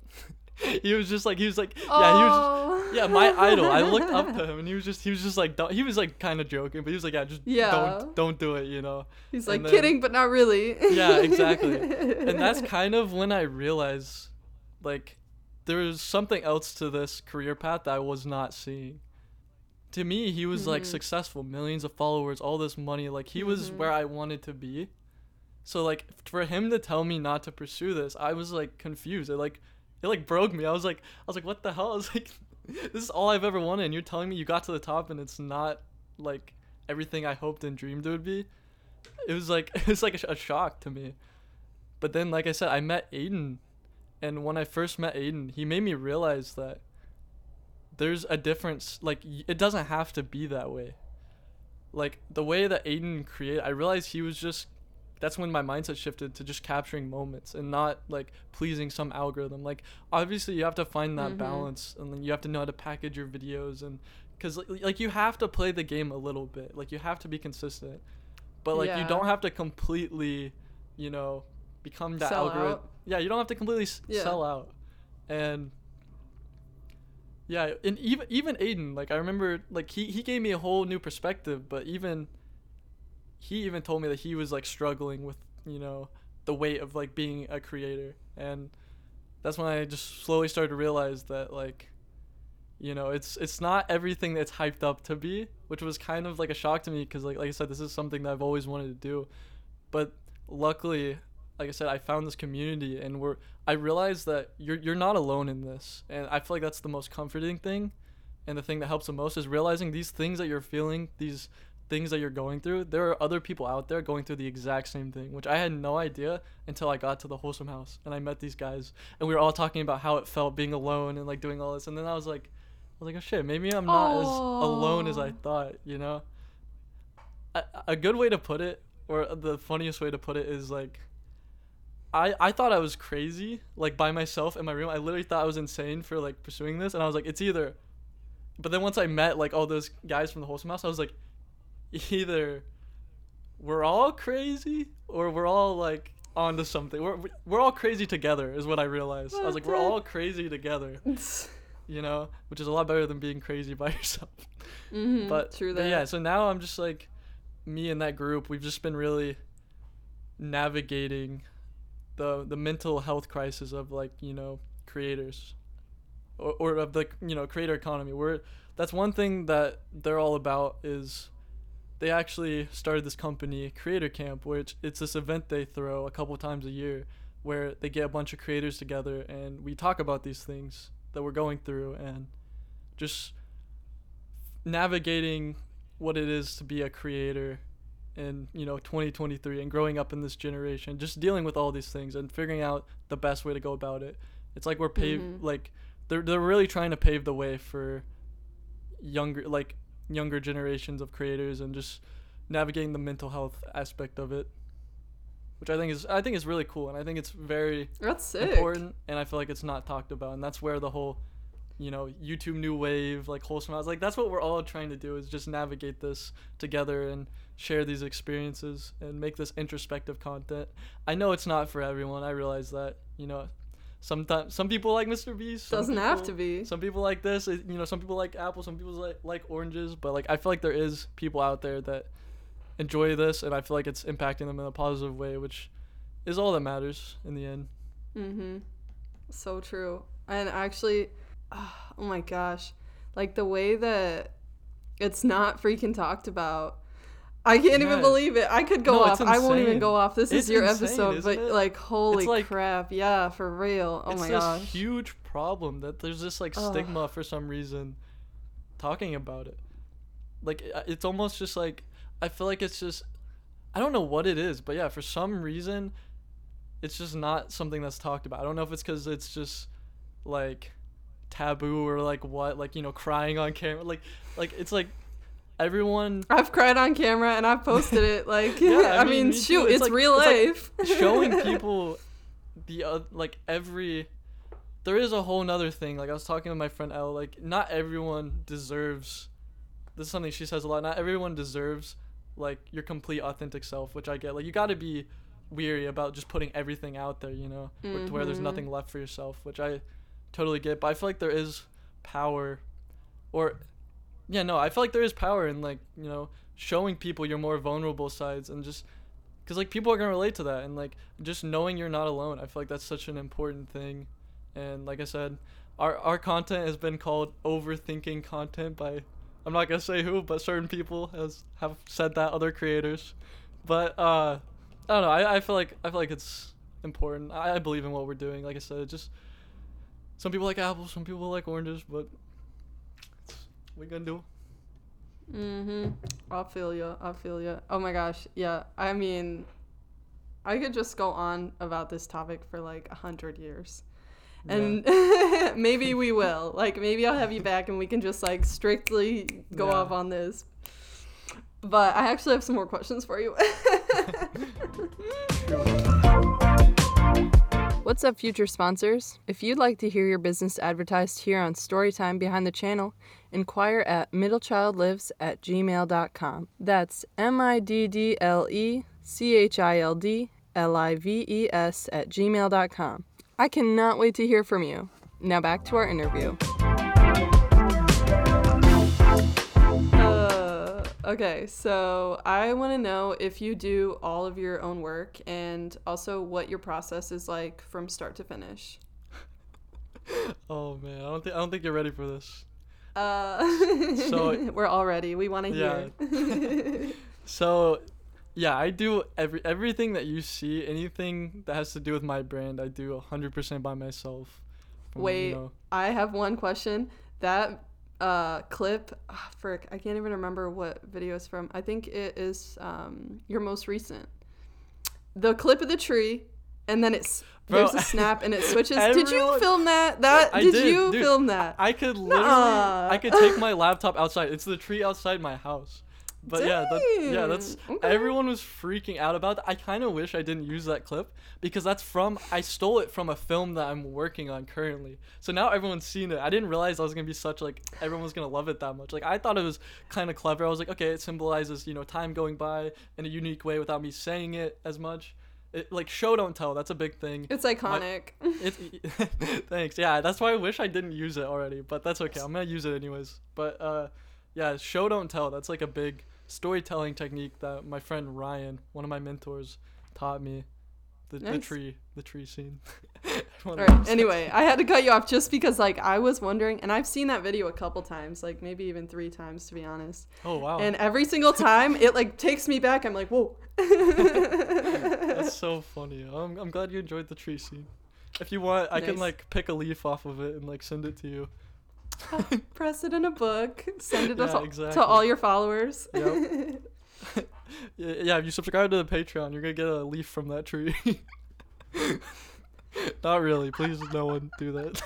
S2: <laughs> he was just like he was like yeah he was. Just,
S1: Oh.
S2: yeah, my idol. I looked up to oh. him, and he was just he was just like don't, he was like kind of joking, but he was like yeah, just
S1: Yeah.
S2: don't don't do it, you know.
S1: he's
S2: and
S1: like
S2: then-
S1: kidding but not really
S2: Yeah, exactly. <laughs> And that's kind of when I realized, like, there was something else to this career path that I was not seeing. To me, he was like
S1: Mhm.
S2: successful, millions of followers, all this money. Like he was
S1: Mhm.
S2: where I wanted to be. So like for him to tell me not to pursue this, I was like confused. It like it like broke me. I was like I was like what the hell? <laughs> I was like this is all I've ever wanted and you're telling me you got to the top and it's not like everything I hoped and dreamed it would be. It was like <laughs> it was like a, sh- a shock to me. But then like I said, I met Aiden and when I first met Aiden, he made me realize that there's a difference like it doesn't have to be that way. Like the way that Aiden created, I realized he was just that's when my mindset shifted to just capturing moments and not like pleasing some algorithm. Like obviously you have to find that
S1: Mhm.
S2: balance and then you have to know how to package your videos and cuz like, like you have to play the game a little bit. Like you have to be consistent. But like you don't have to completely, you know, become that algorithm. Yeah, you don't have to completely s-
S1: Yeah.
S2: sell out. And yeah, and even even Aiden, like I remember, like he he gave me a whole new perspective. But even he even told me that he was like struggling with you know the weight of like being a creator, and that's when I just slowly started to realize that like you know, it's it's not everything that's hyped up to be, which was kind of like a shock to me because like like I said, this is something that I've always wanted to do, but luckily, like I said, I found this community and we're I realized that you're you're not alone in this, and I feel like that's the most comforting thing, and the thing that helps the most is realizing these things that you're feeling, these things that you're going through, there are other people out there going through the exact same thing, which I had no idea until I got to the wholesome house and I met these guys. And we were all talking about how it felt being alone and like doing all this. And then I was like I was like, oh shit, maybe I'm not as alone as I thought, you know? A, a good way to put it, or the funniest way to put it, is like, I, I thought I was crazy, like by myself in my room. I literally thought I was insane for like pursuing this, and I was like, it's either. But then once I met like all those guys from the wholesome house, I was like, either we're all crazy or we're all like onto something. We're we're all crazy together, is what I realized. I was like, we're all crazy together <laughs> you know, which is a lot better than being crazy by <laughs> yourself.
S1: mm-hmm,
S2: but,
S1: true
S2: but yeah, so now I'm just like me and that group, we've just been really navigating the the mental health crisis of like, you know, creators or, or of the, you know, creator economy. Where that's one thing that they're all about is they actually started this company, Creator Camp, which it's this event they throw a couple times a year where they get a bunch of creators together and we talk about these things that we're going through and just navigating what it is to be a creator in you know 2023 and growing up in this generation just dealing with all these things and figuring out the best way to go about it it's like we're pave
S1: Mhm.
S2: like they're, they're really trying to pave the way for younger like younger generations of creators and just navigating the mental health aspect of it which i think is i think is really cool and i think it's very
S1: That's sick.
S2: important and i feel like it's not talked about and that's where the whole you know youtube new wave like wholesome house like that's what we're all trying to do is just navigate this together and share these experiences and make this introspective content i know it's not for everyone i realize that you know sometimes some people like mr beast
S1: Doesn't have to be.
S2: some people like this it- you know some people like apple some people like like oranges but like i feel like there is people out there that enjoy this and i feel like it's impacting them in a positive way which is all that matters in the end
S1: Mm-hmm. So true. And actually, <sighs> oh my gosh, like the way that it's not freaking talked about. I can't even believe it. I could go
S2: No,
S1: off. I won't even go off. This
S2: It's
S1: is your
S2: insane,
S1: episode, but
S2: it?
S1: like, holy
S2: like-
S1: crap. Yeah, for real. Oh my gosh.
S2: it's this huge problem that there's this like
S1: Ugh.
S2: stigma for some reason talking about it like uh, it's almost just like i feel like it's just i don't know what it is but yeah for some reason it's just not something that's talked about i don't know if it's because it's just like taboo or like what like you know crying on camera like like it's like everyone
S1: I've cried on camera and I've posted it. <laughs> Like,
S2: Yeah, <laughs>
S1: I,
S2: I
S1: mean,
S2: me
S1: shoot,
S2: It's
S1: it's,
S2: like-
S1: real
S2: it's like
S1: life.
S2: showing <laughs> people the uh, like every there is a whole nother thing like i was talking with my friend elle like not everyone deserves this is something she says a lot not everyone deserves like your complete authentic self which i get like you got to be weary about just putting everything out there you know where- to where there's
S1: Mhm.
S2: nothing left for yourself which i totally get but i feel like there is power or yeah no i feel like there is power in like you know showing people your more vulnerable sides and just because like people are gonna relate to that and like just knowing you're not alone i feel like that's such an important thing. And like i said our our content has been called overthinking content by i'm not gonna say who but certain people has have said that other creators. But uh i don't know i, I feel like i feel like it's important. I, I believe in what we're doing like i said just some people like apples some people like oranges but it's, we gonna do
S1: Mm-hmm. I feel you. I feel you. Oh my gosh. Yeah. I mean, I could just go on about this topic for like a hundred years. And <laughs> maybe we will. Like, maybe I'll have you back and we can just like strictly go
S2: Yeah.
S1: off on this. But I actually have some more questions for you. <laughs> <laughs> What's up, future sponsors? If you'd like to hear your business advertised here on Storytime Behind the Channel, inquire at middlechildlives at gmail.com. That's M I D D L E C H I L D L I V E S at gmail.com. I cannot wait to hear from you. Now back to our interview. Okay, so I want to know if you do all of your own work and also what your process is like from start to finish. <laughs>
S2: oh man i don't think i don't think you're ready for this
S1: Uh, <laughs>
S2: So- <laughs>
S1: we're all ready. We want to
S2: Yeah.
S1: hear.
S2: So, yeah, I do every everything that you see, anything that has to do with my brand, I do 100% by myself. From, you
S1: Wait.
S2: know-
S1: I have one question. That uh, clip, ah, frick, I can't even remember what video it's from. I think it is um, your most recent. The clip of the tree, and then it's
S2: Bro,
S1: there's a <laughs> snap and it switches. did you film that? That
S2: I
S1: did,
S2: did,
S1: you
S2: dude.
S1: film that?
S2: I could literally,
S1: Nuh-uh.
S2: I could take my laptop outside. It's the tree outside my house. But yeah, that, yeah, that's
S1: okay.
S2: everyone was freaking out about that. I kind of wish I didn't use that clip because that's from I stole it from a film that I'm working on currently. So now everyone's seen it. I didn't realize I was gonna be such like everyone was gonna love it that much. Like I thought it was kind of clever. I was like, okay, it symbolizes you know time going by in a unique way without me saying it as much. It, like show don't tell. That's a big thing.
S1: It's iconic. <laughs>
S2: It, <laughs> thanks. Yeah, that's why I wish I didn't use it already, but that's okay. I'm gonna use it anyways. But uh, yeah, show don't tell. That's like a big storytelling technique that my friend Ryan, one of my mentors, taught me. The, the tree, the tree scene. <laughs>
S1: All right. Anyway, I had to cut you off just because like I was wondering, and I've seen that video a couple times, like maybe even three times to be honest.
S2: Oh wow,
S1: And every single time, it like takes me back. I'm like, whoa. <laughs>
S2: that's so funny. I'm, I'm glad you enjoyed the tree scene. If you want, I can like pick a leaf off of it and like send it to you. <laughs>
S1: Press it in a book. Send it
S2: Yeah,
S1: to,
S2: exactly.
S1: to all your followers.
S2: Yep. <laughs> Yeah, yeah, if you subscribe to the Patreon, you're gonna get a leaf from that tree. <laughs> Not really. Please, no one do that.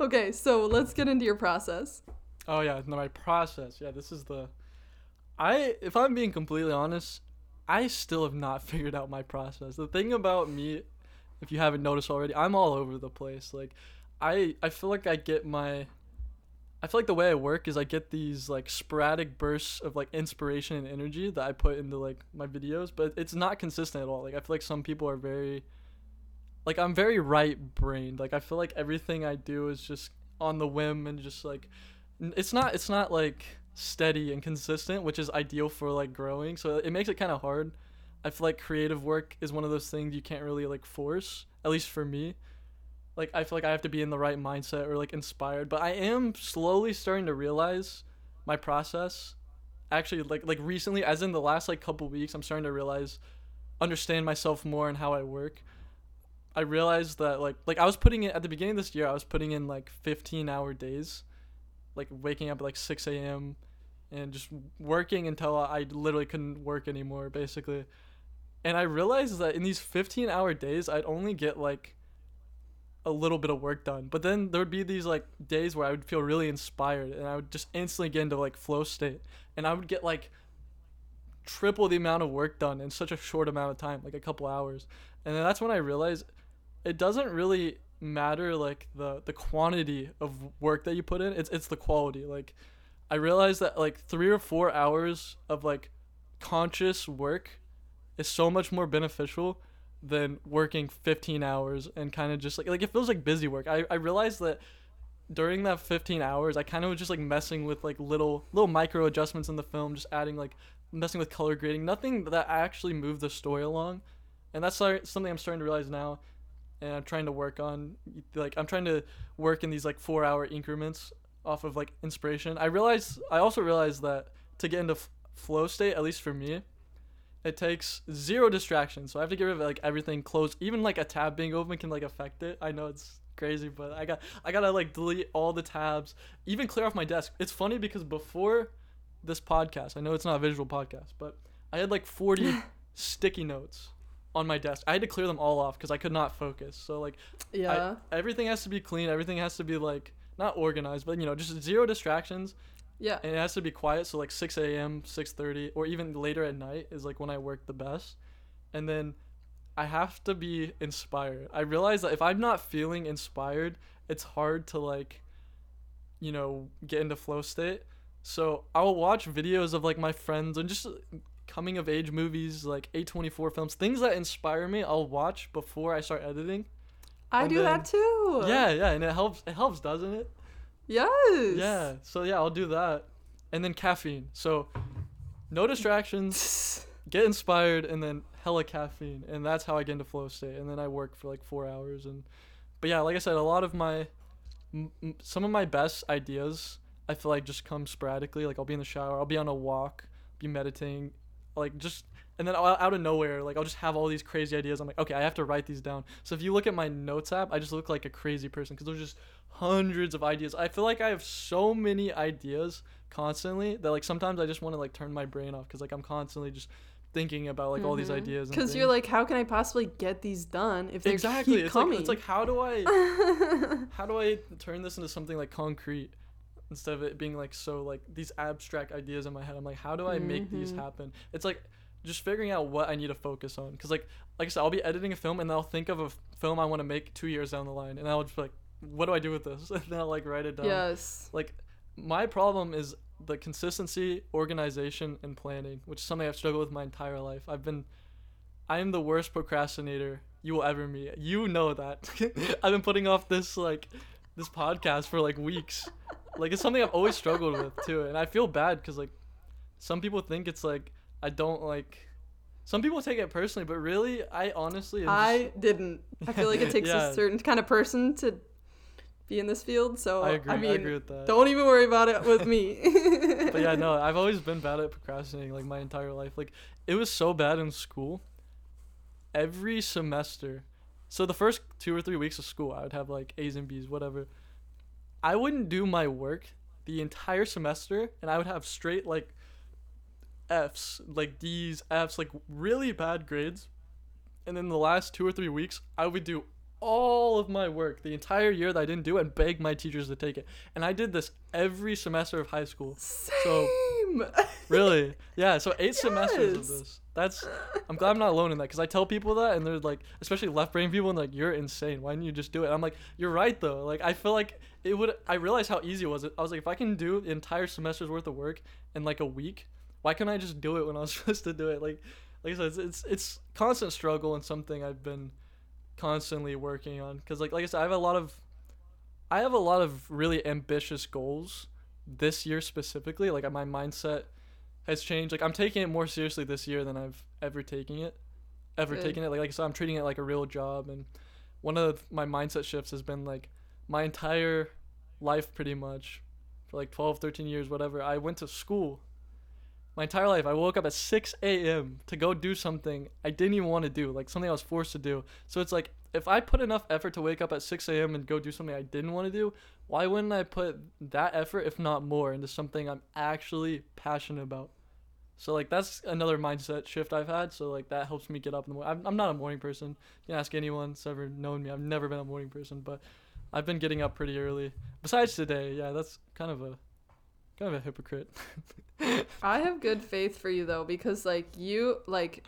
S1: okay, so let's get into your process.
S2: oh yeah, no, my process. Yeah, this is the. I, if I'm being completely honest, I still have not figured out my process. The thing about me, if you haven't noticed already, I'm all over the place. Like, I, I feel like I get my. I feel like the way I work is I get these like sporadic bursts of like inspiration and energy that I put into like my videos, but it's not consistent at all. Like I feel like some people are very like I'm very right brained. Like I feel like everything I do is just on the whim and just like it's not it's not like steady and consistent, which is ideal for like growing. So it makes it kind of hard. I feel like creative work is one of those things you can't really like force, at least for me. Like I feel like I have to be in the right mindset or like inspired, but I am slowly starting to realize my process. Actually, like like recently, as in the last like couple weeks, I'm starting to realize, understand myself more and how I work. I realized that like like I was putting it at the beginning of this year, I was putting in like 15 hour days, like waking up at like 6 a.m. and just working until I literally couldn't work anymore, basically. And I realized that in these 15 hour days, I'd only get like a little bit of work done. But then there would be these like days where I would feel really inspired and I would just instantly get into like flow state and I would get like triple the amount of work done in such a short amount of time, like a couple hours. And then that's when I realized it doesn't really matter like the the quantity of work that you put in. It's it's the quality. Like I realized that like 3 or 4 hours of like conscious work is so much more beneficial than working 15 hours and kind of just like like it feels like busy work. I I realized that during that 15 hours I kind of was just like messing with like little little micro adjustments in the film, just adding like messing with color grading, nothing that actually moved the story along. And that's something I'm starting to realize now and I'm trying to work on like I'm trying to work in these like 4-hour increments off of like inspiration. I realize I also realized that to get into f- flow state at least for me it takes zero distractions. So I have to get rid of like everything closed. Even like a tab being open can like affect it. I know it's crazy, but I got I gotta like delete all the tabs, even clear off my desk. It's funny because before this podcast, I know it's not a visual podcast, but I had like 40 <laughs> sticky notes on my desk. I had to clear them all off because I could not focus. So like
S1: Yeah.
S2: I, everything has to be clean. Everything has to be like not organized, but you know just zero distractions
S1: yeah.
S2: and it has to be quiet so like 6 a.m 6.30 or even later at night is like when i work the best. And then i have to be inspired. I realize that if i'm not feeling inspired it's hard to like you know get into flow state. So i'll watch videos of like my friends and just uh, coming of age movies like a24 films things that inspire me i'll watch before i start editing.
S1: I
S2: and
S1: do that too.
S2: yeah yeah and it helps it helps doesn't it
S1: Yes.
S2: yeah. So yeah, I'll do that. And then caffeine. So no distractions, <laughs> get inspired, and then hella caffeine. And that's how I get into flow state. And then I work for like four hours. And but yeah, like I said, a lot of my m- m- some of my best ideas I feel like just come sporadically. Like I'll be in the shower, I'll be on a walk, be meditating, like just and then out of nowhere, like I'll just have all these crazy ideas. I'm like, okay, I have to write these down. So if you look at my notes app, I just look like a crazy person because there's just hundreds of ideas. I feel like I have so many ideas constantly that like sometimes I just want to like turn my brain off because like I'm constantly just thinking about like all these
S1: Mhm.
S2: ideas.
S1: Because you're like, how can I possibly get these done if they
S2: exactly.
S1: keep
S2: It's
S1: coming?
S2: like it's like how do I <laughs> how do I turn this into something like concrete instead of it being like so like these abstract ideas in my head? I'm like, how do I make these
S1: Mhm.
S2: happen? It's like just figuring out what I need to focus on. Cause like like I said, I'll be editing a film and I'll think of a f- film I want to make two years down the line, and I'll just be like, what do I do with this? <laughs> And then I'll like write it down.
S1: yes.
S2: Like my problem is the consistency, organization, and planning, which is something I've struggled with my entire life. I've been I am the worst procrastinator you will ever meet. You know that. <laughs> I've been putting off this like this podcast for like weeks. Like it's something I've always struggled with too, and I feel bad cuz like some people think it's like I don't like some people take it personally, but really I honestly just-
S1: I didn't. I feel like it <laughs> takes
S2: Yeah.
S1: a certain kind of person to be in this field. So
S2: I agree. I,
S1: mean,
S2: agree with that.
S1: don't even worry about it with me. <laughs>
S2: but yeah, no, <laughs> I've always been bad at procrastinating like my entire life. Like it was so bad in school. Every semester, so the first two or three weeks of school, I would have like A's and B's, whatever. I wouldn't do my work the entire semester, and I would have straight like F's, like D's, F's, like really bad grades. And then the last two or three weeks, I would do all of my work the entire year that I didn't do and beg my teachers to take it. And I did this every semester of high school. So-
S1: Same. <laughs>
S2: Really? Yeah. So eight semesters of this. That's. I'm glad I'm not alone in that because I tell people that and they're like, especially left brain people, and like, you're insane. Why didn't you just do it? I'm like, you're right though. Like I feel like it would. I realized how easy it was. I was like, if I can do the entire semester's worth of work in like a week, why can't I just do it when I was <laughs> supposed to do it? Like, like I said, it's it's, it's constant struggle and something I've been constantly working on. Cause like like I said, I have a lot of, I have a lot of really ambitious goals this year specifically. Like my mindset has changed. Like I'm taking it more seriously this year than I've ever taken it, ever
S1: Good.
S2: taken it. Like like I said, I'm treating it like a real job. And one of my mindset shifts has been like my entire life, pretty much, for like 12, 13 years, whatever. I went to school. My entire life, I woke up at 6 a.m. to go do something I didn't even want to do, like something I was forced to do. So it's like, if I put enough effort to wake up at 6 a.m. and go do something I didn't want to do, why wouldn't I put that effort, if not more, into something I'm actually passionate about? So like that's another mindset shift I've had. So like that helps me get up in the morning. I'm, I'm not a morning person. You can ask anyone that's ever known me. I've never been a morning person, but I've been getting up pretty early. Besides today, yeah, that's kind of a kind of a hypocrite. <laughs>
S1: I have good faith for you though because like you like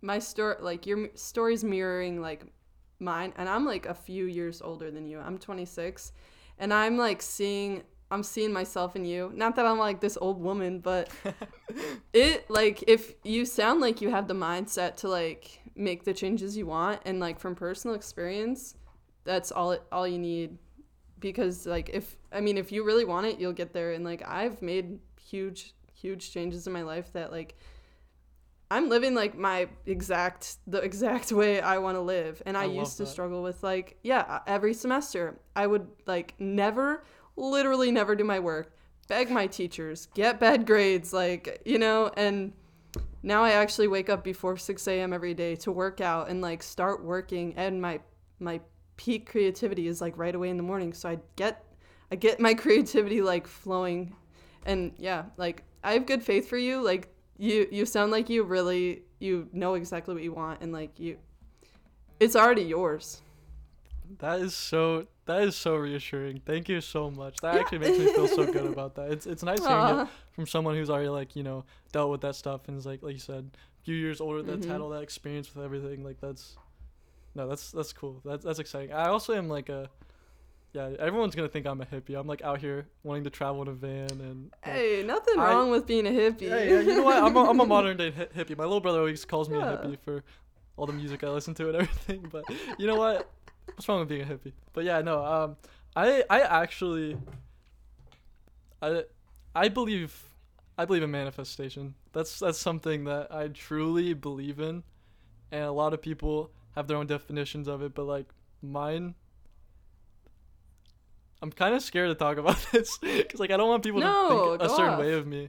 S1: my story like your story's mirroring like mine and I'm like a few years older than you. I'm 26 and I'm like seeing I'm seeing myself in you. Not that I'm like this old woman, but <laughs> it like if you sound like you have the mindset to like make the changes you want and like from personal experience, that's all it, all you need because like if I mean if you really want it, you'll get there and like I've made huge huge changes in my life that like I'm living like my exact the exact <laughs> way I want to live and I,
S2: I
S1: used to
S2: that.
S1: struggle with like yeah uh, every semester I would like never literally never do my work beg my teachers get bad grades like you know and now I actually wake up before 6 a.m. every day to work out and like start working and my my peak creativity is like right away in the morning so I get I get my <laughs> creativity like flowing and yeah like I have good faith for you like you you sound like you really you know exactly what you want and like you it's already yours
S2: That is so that is so reassuring. Thank you so much. That
S1: Yeah.
S2: actually makes me feel so good <laughs> about that. It's it's nice hearing it from someone who's already like you know dealt with that stuff and is like like you said, a few years older that's had
S1: Mhm.
S2: all that experience with everything. Like that's no, that's that's cool. That's that's exciting. I also am like a yeah. Everyone's gonna think I'm a hippie. I'm like out here wanting to travel in a van and. like,
S1: hey nothing
S2: I-
S1: wrong with being a hippie
S2: yeah, yeah, you know what? I'm a, I'm a <laughs> modern day hi- hippie. My little brother always calls me
S1: Yeah.
S2: a hippie for all the music I listen to and <laughs> everything. But you know what? What's wrong with being a hippie? But yeah, no. Um, I I actually, I I believe, I believe in manifestation. That's that's something that I truly believe in, and a lot of people have their own definitions of it. But like mine, I'm kind of scared to talk about <laughs> this because like I don't want people
S1: No,
S2: to think a certain
S1: off.
S2: way of me.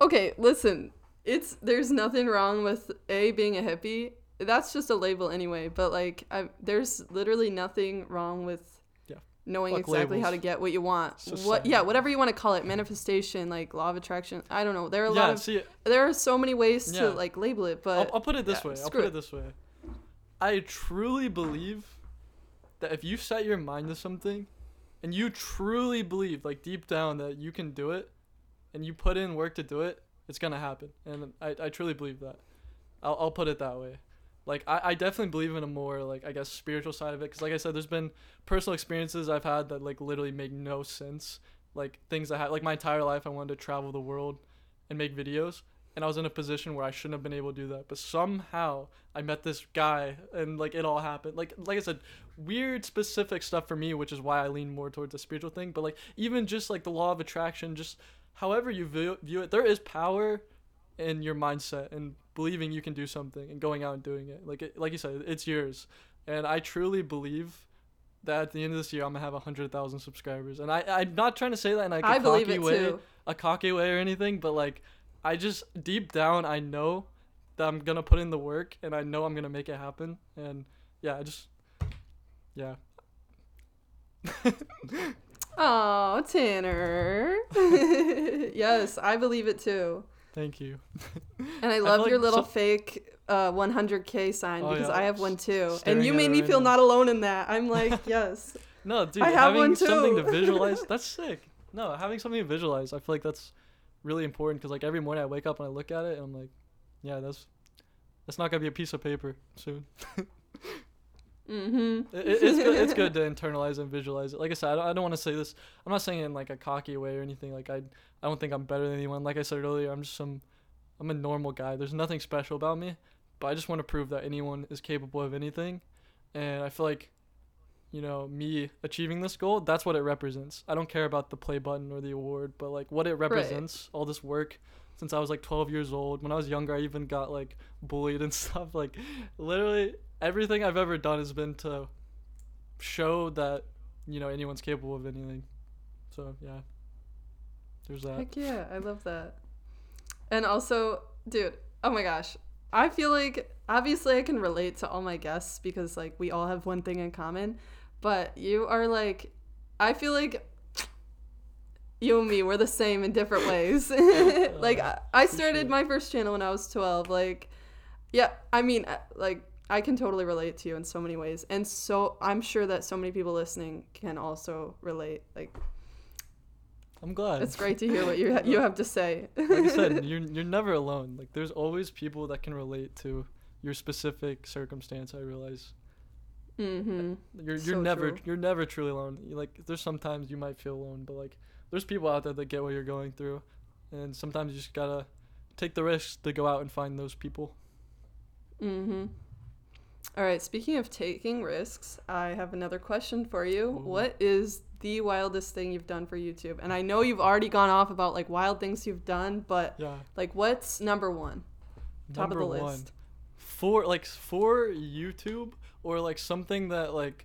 S1: Okay, listen. It's there's nothing wrong with a being a hippie. That's just a label anyway. But like, I, there's literally nothing wrong with
S2: Yeah.
S1: knowing
S2: Fuck
S1: exactly how to get what you want. What? Yeah, whatever you want to call it, manifestation, like law of attraction. I don't know. There are a lot
S2: Yeah,
S1: of
S2: see,
S1: there are so many ways
S2: Yeah.
S1: to like label it, but
S2: I'll, I'll put it this way. I'll put
S1: it.
S2: it this way. I truly believe that if you set your mind to something and you truly believe, like deep down, that you can do it and you put in work to do it, it's to happen. And I, I truly believe that. I'll, I'll put it that way. Like, I, I definitely believe in a more, like, I guess, spiritual side of it. Because, like I said, there's been personal experiences I've had that, like, literally make no sense. Like, things I had, like, my entire life, I wanted to travel the world and make videos and I was in a position where I shouldn't have been able to do that. But somehow I met this guy and like it all happened. Like like I said, weird specific stuff for me, which is why I lean more towards the spiritual thing. But like even just like the law of attraction, just however you view, view it, there is power in your mindset and believing you can do something and going out and doing it. Like it, like you said, it's yours. And I truly believe that at the end of this year I'm gonna have a hundred thousand subscribers. And I I'm not trying to say that in like a
S1: I
S2: cocky way
S1: too.
S2: a cocky way or anything, but like I just deep down I know that I'm gonna put in the work and I know I'm gonna make it happen. And yeah, I just yeah. <laughs>
S1: Oh, Tanner. <laughs> yes, I believe it too.
S2: Thank you. <laughs>
S1: And I love
S2: like
S1: your little
S2: some-
S1: fake uh, 100k sign
S2: Oh,
S1: because
S2: yeah.
S1: I have one too. And you made me
S2: right
S1: feel
S2: now.
S1: not alone in that. I'm like, yes.
S2: No, dude,
S1: I have
S2: having
S1: one
S2: something to visualize, that's sick. No, having something to visualize, I feel like that's really important because like every morning I wake up and I look at it and I'm like, yeah, that's that's not gonna be a piece of paper soon.
S1: Mm-hmm. <laughs>
S2: It, it- it's good. It's good <laughs> to internalize and visualize it. Like I said, I don't, I don't want to say this. I'm not saying it in like a cocky way or anything. Like I, I don't think I'm better than anyone. Like I said earlier, I'm just some, I'm a normal guy. There's nothing special about me, but I just want to prove that anyone is capable of anything, and I feel like, you know, me achieving this goal, that's what it represents. I don't care about the play button or the award, but like what it represents, all this work. Since I was like 12 years old, when I was younger, I even got like bullied and <laughs> stuff. Like, literally everything I've ever done has been to show that you know anyone's capable of anything. So yeah, there's that.
S1: Heck yeah, I love that. And also, dude, oh my gosh. I feel like obviously I can relate to all my guests because like we all have one thing in common, but you are like I feel like you and me we're the same in different ways. <laughs> <laughs> like I, started my first channel when I was 12 like yeah, I mean uh, like I can totally relate to you in so many ways. And so I'm sure that so many people listening can also relate. Like
S2: I'm glad.
S1: it's great to hear what <laughs> you ha- you have to say.
S2: like I said, you're you're never alone. Like there's always people that can relate to your specific circumstance. I realize
S1: mm-hmm.
S2: you're you're
S1: So
S2: never
S1: true.
S2: you're never truly alone. You- Like there's sometimes you might feel alone, but like there's people out there that get what you're going through, and sometimes you just gotta take the risk to go out and find those people.
S1: Mm-hmm. All right. Speaking of taking risks, I have another question for you.
S2: Ooh.
S1: What is the wildest thing you've done for YouTube? And I know you've already gone off about like wild things you've done, but
S2: Yeah.
S1: like what's number one? Top
S2: Number
S1: of the
S2: one.
S1: list.
S2: For like for YouTube or like something that like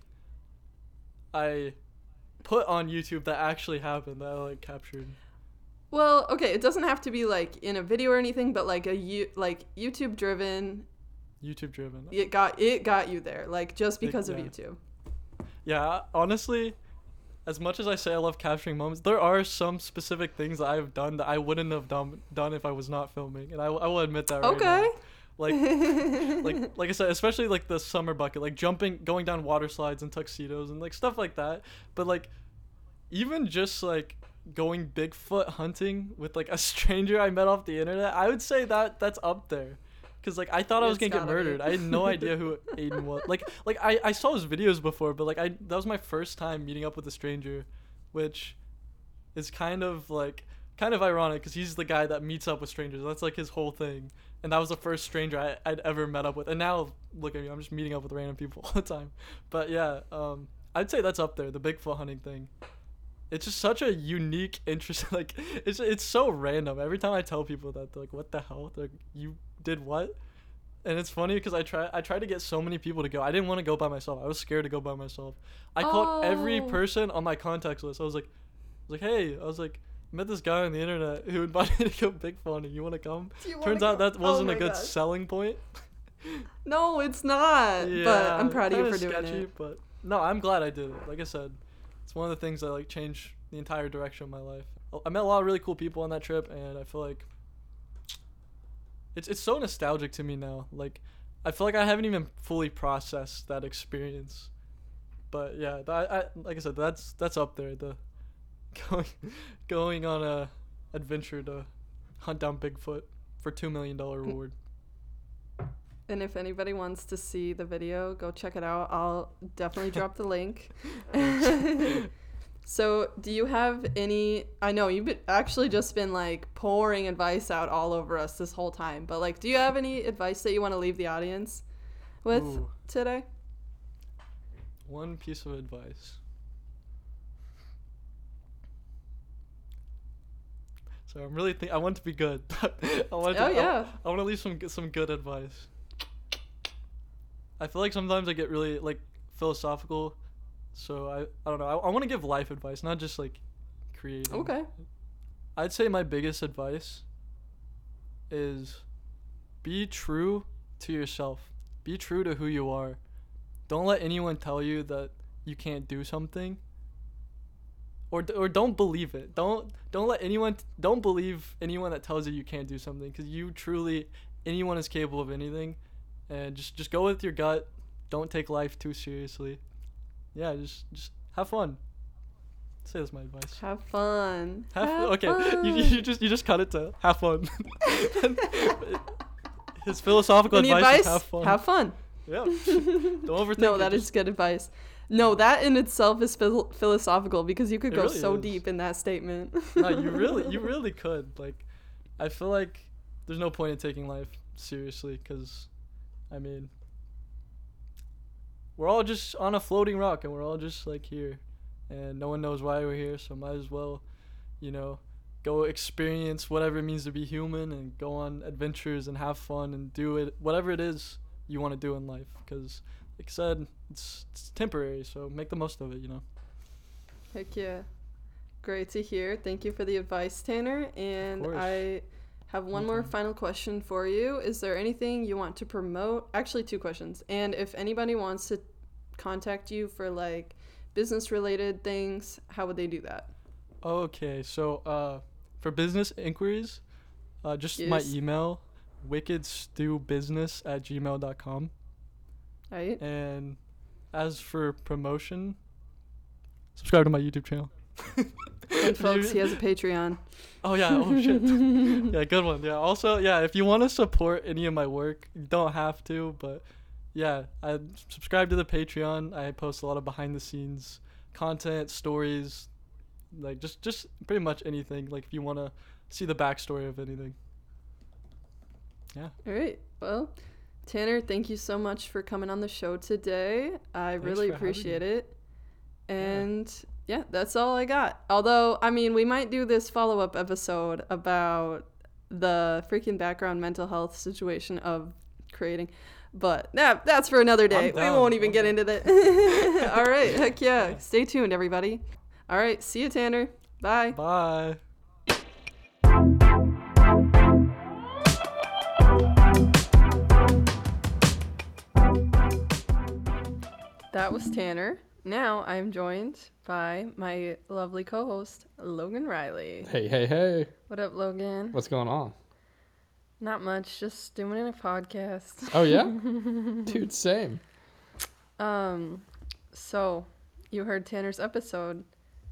S2: I put on YouTube that actually happened that I like captured.
S1: Well, okay, it doesn't have to be like in a video or anything, but like a you like YouTube driven.
S2: YouTube driven.
S1: It got it got you there, like just
S2: It-
S1: because of. YouTube.
S2: Yeah, honestly, as much as I say I love capturing moments, there are some specific things that I've done that I wouldn't have done done if I was not filming, and I, I will admit that right now.
S1: Okay.
S2: Like <laughs> like like I said, especially like the summer bucket, like jumping, going down water slides and tuxedos and like stuff like that. But like, even just like going Bigfoot hunting with like a <laughs> stranger I met off the internet, I would say that that's up there. Cause like I thought I was
S1: It's
S2: gonna get
S1: be.
S2: murdered. I had no idea who <laughs> Aiden was. Like like I I saw his videos before, but like I that was my first time meeting up with a stranger, which is kind of like kind of ironic because he's the guy that meets up with strangers. That's like his whole thing. And that was the first stranger I, I'd ever met up with. And now look at me, I'm just meeting up with random people <laughs> all the time. But yeah, um, I'd say that's up there, the Bigfoot hunting thing. It's just such a unique, interest. <laughs> Like it's it's so random. Every time I tell people that, they're like, "What the hell? They're like, you did what?" and it's funny because I try I tried to get so many people to go. I didn't want to go by myself. I was scared to go by myself. I called every
S1: Oh.
S2: person on my contacts list. I was like, I was like, hey, I was like, met this guy on the internet who invited me to go big funny. You want to come? Turns out that
S1: Oh
S2: wasn't a good
S1: gosh.
S2: selling point. <laughs>
S1: No, it's not. but I'm proud of you for doing
S2: sketchy,
S1: it.
S2: But no, I'm glad I did it. Like I said, it's one of the things that like changed the entire direction of my life. I met a lot of really cool people on that trip, and I feel like it's it's so nostalgic to me now. Like I feel like I haven't even fully processed that experience. But yeah, I, I like I said, that's that's up there. The <laughs> going going on a adventure to hunt down Bigfoot for two million dollar hmm. reward.
S1: And if anybody wants to see the video, go check it out. I'll definitely <laughs> drop the link. <laughs> so, do you have any? I know you've been, actually just been like pouring advice out all over us this whole time, but like, do you have any advice that you want to leave the audience with
S2: Ooh.
S1: today?
S2: One piece of advice. So I'm really think I want to be good. <laughs> I want to,
S1: Oh, yeah.
S2: I, want to leave some some good advice. I feel like sometimes I get really like philosophical, so I I don't know. I, I want to give life advice, not just like creating.
S1: Okay.
S2: I'd say my biggest advice is be true to yourself. Be true to who you are. Don't let anyone tell you that you can't do something. Or, or don't believe it. Don't don't let anyone don't believe anyone that tells you you can't do something cuz you truly anyone is capable of anything and just just go with your gut. Don't take life too seriously. Yeah, just just have fun. Say that's my advice.
S1: Have fun.
S2: Have,
S1: Have
S2: okay, <laughs> you,
S1: fun.
S2: you just you just cut it to have fun. <laughs> His philosophical advice,
S1: advice?
S2: is have fun.
S1: Have fun.
S2: Yeah. Don't overthink
S1: no, that is good advice. No, that in itself is phil- philosophical because you could
S2: It
S1: go
S2: really
S1: so
S2: is.
S1: deep in that statement.
S2: no, you <laughs> really you really could. Like, I feel like there's no point in taking life seriously because, I mean, we're all just on a floating rock and we're all just like here, and no one knows why we're here. So might as well, you know, go experience whatever it means to be human and go on adventures and have fun and do it whatever it is you want to do in life because like I said it's, it's temporary so make the most of it you know
S1: Heck yeah. Great to hear. Thank you for the advice, Tanner. And. I have one more final question for you. Is there anything you want to promote? Actually, two questions. And if anybody wants to contact you for like business related things, how would they do that?
S2: Okay, so uh, for business inquiries, uh, just my email, wickedstewbusiness at gmail.com.
S1: Right?
S2: And as for promotion, subscribe to my YouTube channel. <laughs>
S1: And folks, he has a Patreon.
S2: Oh, yeah. Oh, shit. <laughs> yeah, good one. Yeah. Also, yeah, if you want to support any of my work, you don't have to, but yeah, I subscribe to the Patreon. I post a lot of behind the scenes content, stories, like just just pretty much anything. Like if you want to see the backstory of anything. Yeah.
S1: All right. Well, Tanner, thank you so much for coming on the show today. I
S2: Thanks
S1: really
S2: for having me.
S1: appreciate it. And yeah. that's all I got. Although, I mean, we might do this follow up episode about the freaking background mental health situation of creating. But yeah, that's for another day. We won't even get into that. <laughs> <laughs> all right. Heck yeah. Stay tuned, everybody. All right. See you, Tanner. Bye.
S2: Bye.
S1: That was Tanner. Now I'm joined by my lovely co host, Logan Riley.
S3: Hey, hey, hey.
S1: What up, Logan?
S3: What's going on?
S1: Not much, just doing a podcast.
S3: Oh, yeah? <laughs> Dude, same.
S1: Um, so you heard Tanner's episode.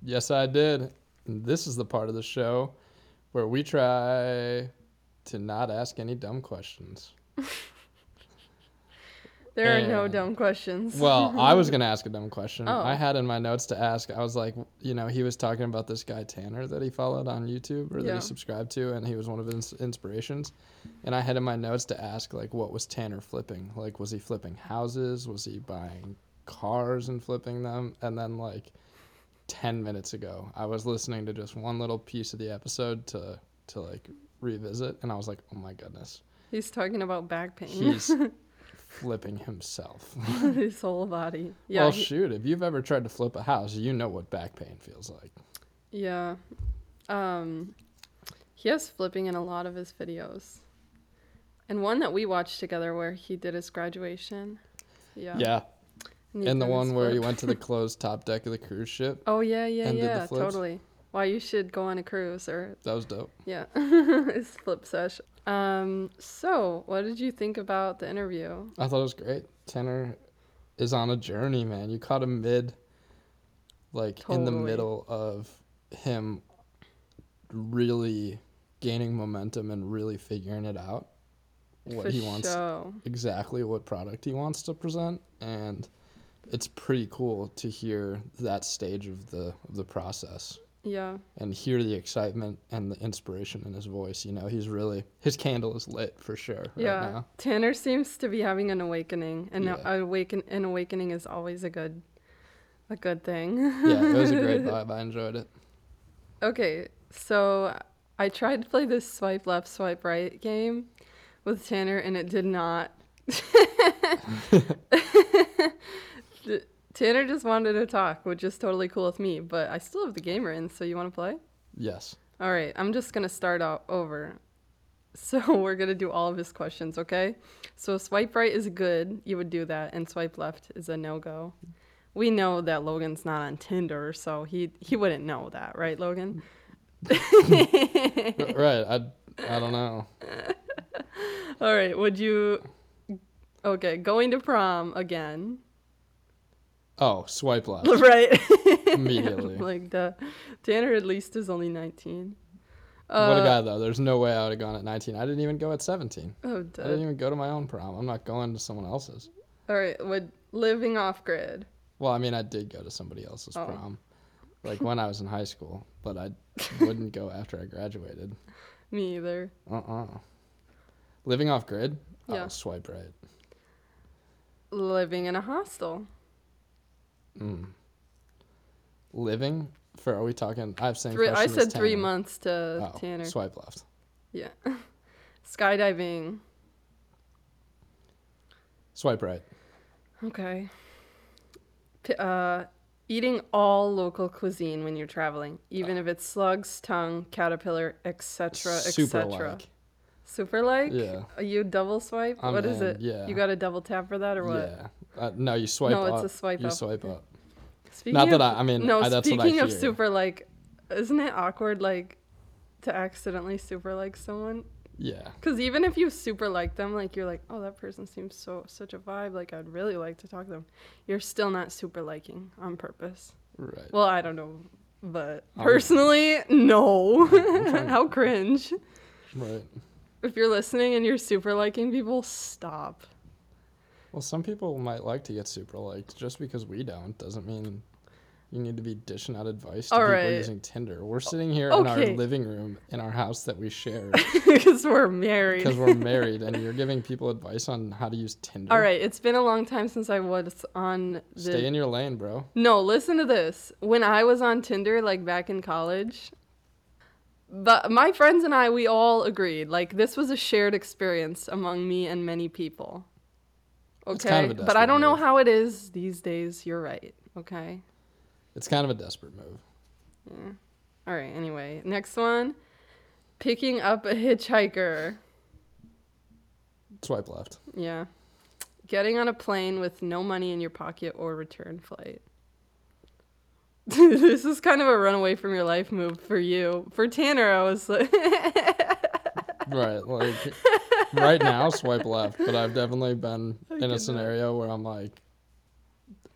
S3: Yes, I did. And this is the part of the show where we try to not ask any dumb questions. <laughs>
S1: There are no dumb questions.
S3: Well, I was <laughs> going to ask a dumb question.
S1: Oh.
S3: I had in my notes to ask. I was like, you know, he was talking about this guy Tanner that he followed on YouTube or that
S1: Yeah.
S3: he subscribed to, and he was one of his inspirations. And I had in my notes to ask, like, what was Tanner flipping? Like, was he flipping houses? Was he buying cars and flipping them? And then, like, 10 minutes ago, I was listening to just one little piece of the episode to, to like, revisit, and I was like, oh my goodness.
S1: He's talking about back pain.
S3: He's <laughs> flipping himself. <laughs>
S1: His whole body. Yeah.
S3: well,
S1: he-
S3: shoot, if you've ever tried to flip a house, you know what back pain feels like.
S1: yeah. Um, he has flipping in a lot of his videos, and one that we watched together where he did his graduation. Yeah.
S3: Yeah.
S1: And,
S3: And the
S1: did his
S3: one where he went to the <laughs> closed top deck of the cruise ship.
S1: Oh yeah, yeah,
S3: and did the
S1: yeah, totally. Why you should go on a cruise or
S3: That was dope.
S1: yeah, <laughs> it's flip sesh. Um, so what did you think about the interview?
S3: I thought it was great. Tanner is on a journey, man. You caught him mid, like in the middle of him really gaining momentum and really figuring it out. What
S1: For
S3: he wants,
S1: show.
S3: exactly what product he wants to present, and it's pretty cool to hear that stage of the of the process
S1: Yeah,
S3: and hear the excitement and the inspiration in his voice. You know, he's really his candle is lit for sure right
S1: yeah.
S3: now.
S1: Tanner seems to be having an awakening, and
S3: Yeah.
S1: a awaken an awakening is always a good, a good thing.
S3: Yeah, it was a great <laughs> vibe. I enjoyed it.
S1: Okay, so I tried to play this swipe left, swipe right game with Tanner, and it did not. <laughs> <laughs> Tanner just wanted to talk, which is totally cool with me, but I still have the gamer in, so you want to play?
S3: Yes.
S1: All right, I'm just going to start out over. <laughs> So we're going to do all of his questions, okay? So swipe right is good, you would do that, and swipe left is a no-go. We know that Logan's not on Tinder, so he he wouldn't know that, right, Logan? <laughs>
S3: right. I I don't know. <laughs>
S1: All right, would you Okay, going to prom again.
S3: Oh, swipe left. <laughs>
S1: Right.
S3: Immediately. <laughs>
S1: like the Tanner at least is only 19.
S3: what a
S1: Uh,
S3: guy though. There's no way I would have gone at 19. I didn't even go at 17.
S1: Oh,
S3: I didn't even go to my own prom. I'm not going to someone else's.
S1: All right, would living off grid.
S3: Well, I mean, I did go to somebody else's
S1: Oh.
S3: prom, like <laughs> when I was in high school, but I wouldn't go after I graduated.
S1: Me either.
S3: Uh-uh. Living off grid?
S1: Yeah.
S3: Oh, swipe right.
S1: Living in a hostel.
S3: Mm. Living? For are we talking? I have same
S1: Three, I said three months to
S3: Oh,
S1: Tanner.
S3: swipe left.
S1: Yeah. <laughs> Skydiving.
S3: Swipe right.
S1: Okay. Uh, eating all local cuisine when you're traveling, even if it's slugs, tongue, caterpillar, etc.,
S3: Super
S1: etc.
S3: like.
S1: Super like?
S3: Yeah.
S1: Are you double swipe?
S3: I'm
S1: what is
S3: in,
S1: it?
S3: yeah.
S1: You got a double tap for that or what?
S3: Yeah. Uh, no, you swipe
S1: No,
S3: up.
S1: it's a swipe
S3: you
S1: up.
S3: You swipe up.
S1: Speaking
S3: Not that
S1: of,
S3: I- I mean,
S1: no.
S3: I- that's what I
S1: speaking of super like, isn't it awkward like to accidentally super like someone?
S3: Yeah.
S1: Because even if you super like them, like you're like, oh, that person seems so such a vibe. Like I'd really like to talk to them. You're still not super liking on purpose.
S3: Right.
S1: Well, I don't know, but
S3: I'm-
S1: personally, no. <laughs> How cringe.
S3: right.
S1: If you're listening and you're super liking people, stop.
S3: Well, some people might like to get super liked. Just because we don't doesn't mean you need to be dishing out advice to
S1: All
S3: people
S1: right.
S3: using Tinder. We're sitting here in our
S1: Okay.
S3: living room in our house that we share <laughs>
S1: Because we're married.
S3: because we're married, and you're <laughs> giving people advice on how to use Tinder.
S1: All right, it's been a long time since I was on the.
S3: Stay in your lane, bro.
S1: No, listen to this. When I was on Tinder, like back in college, but my friends and I, we all agreed like this was a shared experience among me and many people. Okay,
S3: kind of
S1: but I don't know
S3: move.
S1: how it is these days. You're right. Okay.
S3: It's kind of a desperate move.
S1: Yeah. All right. Anyway, next one, picking up a hitchhiker.
S3: Swipe left.
S1: Yeah. Getting on a plane with no money in your pocket or return flight. <laughs> this is kind of a runaway from your life move for you. For Tanner, I was like, <laughs>
S3: right. Like right now, swipe left. But I've definitely been in
S1: get
S3: a
S1: that.
S3: scenario where I'm like,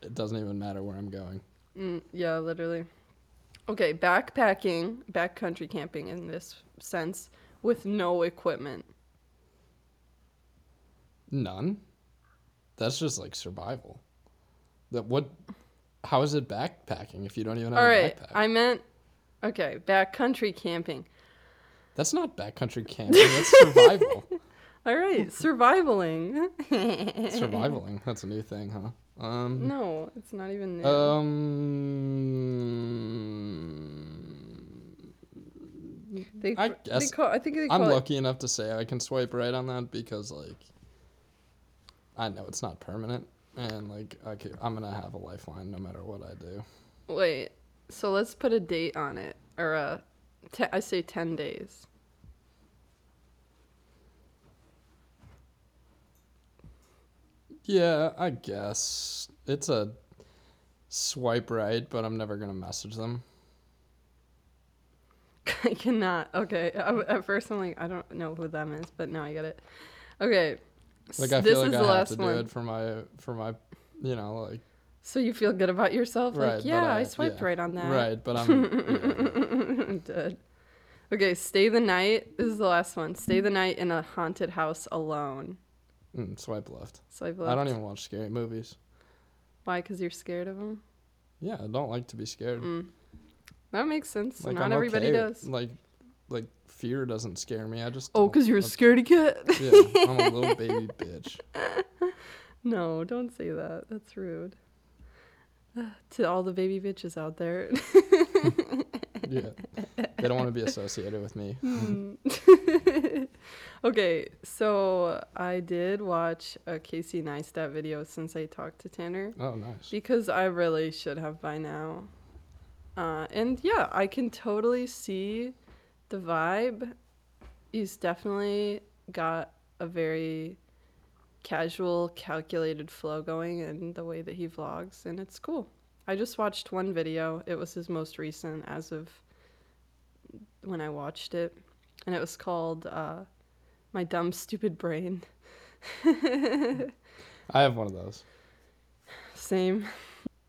S3: it doesn't even matter where I'm going.
S1: mm, yeah, literally. Okay, backpacking, backcountry camping in this sense, with no equipment.
S3: None. That's just like survival. That what? How is it backpacking if you don't even have
S1: All
S3: a
S1: right,
S3: backpack?
S1: I meant, okay, backcountry camping.
S3: That's not backcountry camping. That's survival. <laughs>
S1: All right, <laughs> survivaling. <laughs>
S3: Survivaling. That's a new thing, huh? Um.
S1: No, it's not even new.
S3: Um.
S1: They,
S3: I
S1: they
S3: guess
S1: call, I think they call
S3: I'm
S1: it
S3: lucky enough to say I can swipe right on that because like I know it's not permanent and like I could, I'm gonna have a lifeline no matter what I do.
S1: Wait, so let's put a date on it, or a, te- I say ten days.
S3: Yeah, I guess it's a swipe right, but I'm never gonna message them. <laughs>
S1: I cannot. Okay, at first I'm like, I don't know who them is, but now I get it. Okay,
S3: Like I
S1: this
S3: feel like
S1: is
S3: I
S1: the
S3: have
S1: last
S3: to do
S1: one.
S3: it for my for my, you know, like
S1: So you feel good about yourself?
S3: Right,
S1: like, yeah, I,
S3: I-
S1: swiped
S3: yeah.
S1: right on that.
S3: right, but I'm yeah. <laughs>
S1: I'm dead. Okay, stay the night. This is the last one. Stay the night in a haunted house alone.
S3: Mm, swipe left.
S1: Swipe I've
S3: I don't even watch scary movies.
S1: Why? Because you're scared of them.
S3: Yeah, I don't like to be scared.
S1: Mm. That makes sense.
S3: Like
S1: Not
S3: I'm
S1: everybody
S3: okay.
S1: does.
S3: Like like fear doesn't scare me. I just
S1: Oh, because you're a scaredy cat. <laughs>
S3: Yeah, I'm a little baby <laughs> bitch. <laughs>
S1: No, don't say that. That's rude. <sighs> to all the baby bitches out there.
S3: Yeah. They don't want to be associated with me.
S1: Hmm. <laughs> okay, so I did watch a Casey Neistat video since I talked to Tanner
S3: Oh, nice.
S1: because I really should have by now. Uh, and yeah, I can totally see the vibe. He's definitely got a very casual, calculated flow going in the way that he vlogs, and it's cool. I just watched one video. It was his most recent as of when I watched it, and it was called uh, "My Dumb Stupid Brain." <laughs>
S3: I have one of those.
S1: Same.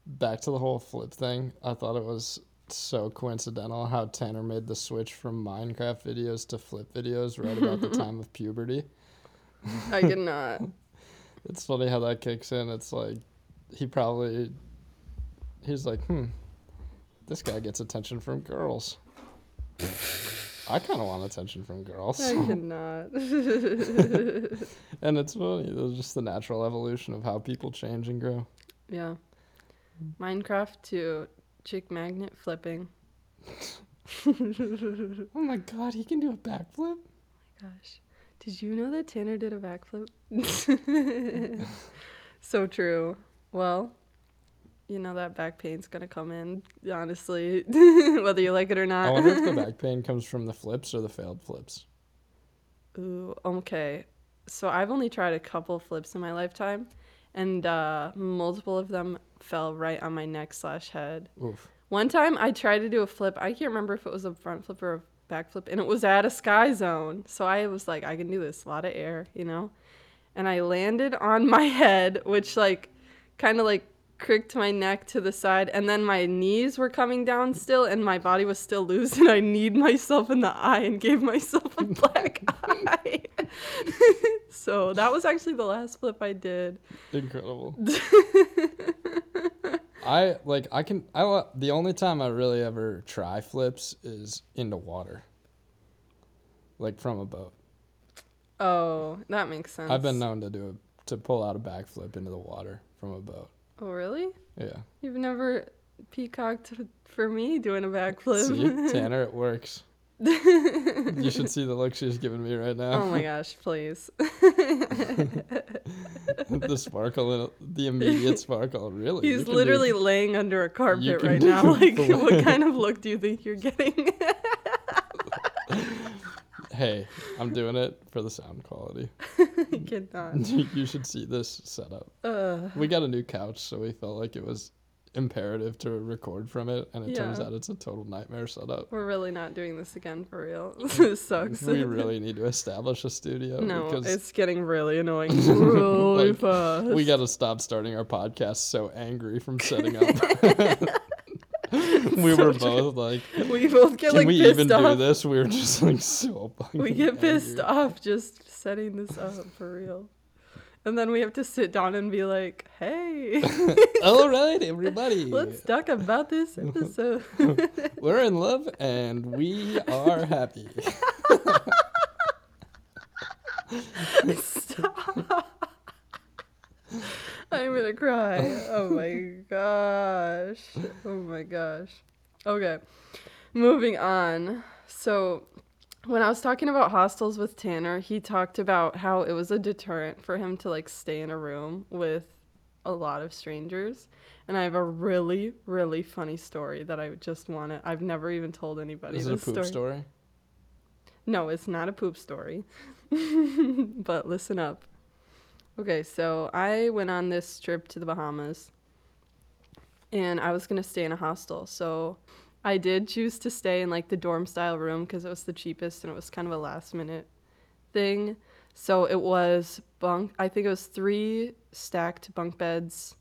S3: Back to the whole flip thing. I thought it was so coincidental how Tanner made the switch from Minecraft videos to flip videos right about the <laughs> time of puberty.
S1: I cannot. <laughs>
S3: It's funny how that kicks in. It's like he probably he's like, hmm, this guy gets attention from girls. I kind of want attention from girls.
S1: I <laughs> cannot.
S3: and it's funny. It was just the natural evolution of how people change and grow.
S1: yeah. Minecraft to chick magnet flipping.
S3: Oh my god, he can do a backflip?
S1: Oh my gosh. Did you know that Tanner did a backflip? <laughs> <laughs> so true. Well, you know that back pain's gonna come in, honestly, <laughs> whether you like it or not.
S3: I wonder if the <laughs> back pain comes from the flips or the failed flips.
S1: Ooh, okay. So I've only tried a couple flips in my lifetime, and uh, multiple of them fell right on my neck slash head.
S3: Oof.
S1: One time I tried to do a flip. I can't remember if it was a front flip or a back flip, and it was at a sky zone. So I was like, I can do this. A lot of air, you know? And I landed on my <laughs> head, which like kind of like cricked my neck to the side, and then my knees were coming down still, and my body was still loose, and I kneed myself in the eye and gave myself a black <laughs> eye. <laughs> so that was actually the last flip I did.
S3: Incredible. <laughs> I like I can I the only time I really ever try flips is into water. Like from a boat.
S1: Oh, that makes sense.
S3: I've been known to do a, to pull out a backflip into the water from a boat.
S1: Oh, really?
S3: Yeah.
S1: You've never peacocked for me doing a backflip.
S3: See, <laughs> Tanner, it works. you should see the look she's giving me right now.
S1: oh my gosh, please. <laughs>
S3: the sparkle, the immediate sparkle. Really,
S1: He's
S3: can do-
S1: literally laying under a carpet right now. <laughs> Like, what kind of look do you think you're getting?
S3: Hey, I'm doing it for the sound quality. <laughs>
S1: I <laughs> cannot.
S3: you should see this setup.
S1: Uh,
S3: We got a new couch, so we felt like it was imperative to record from it, and it turns out it's a total nightmare setup.
S1: we're really not doing this again for real. <laughs> this sucks.
S3: We really need to establish a studio
S1: no,
S3: because
S1: it's getting really annoying really
S3: Like,
S1: fast.
S3: we got to stop starting our podcast so angry from setting up. <laughs> we were both like,
S1: We both get
S3: "Can
S1: like
S3: we
S1: pissed
S3: even do this?" We were just like so.
S1: we get pissed
S3: angry.
S1: off just setting this up for real. And then we have to sit down and be like, hey, <laughs>
S3: All right, everybody. <laughs>
S1: let's talk about this episode.
S3: We're in love and we are happy.
S1: Stop. I'm gonna cry. Oh my gosh. Oh my gosh. Okay. Moving on. So, when I was talking about hostels with Tanner, he talked about how it was a deterrent for him to like stay in a room with a lot of strangers. And I have a really, really funny story that I just want to. I've never even told anybody
S3: Is it a
S1: this
S3: poop
S1: story.
S3: story?
S1: No, it's not a poop story. <laughs> but listen up. Okay, so I went on this trip to the Bahamas and I was going to stay in a hostel. So I did choose to stay in like the dorm style room because it was the cheapest and it was kind of a last minute thing. So it was bunk, I think it was three stacked bunk beds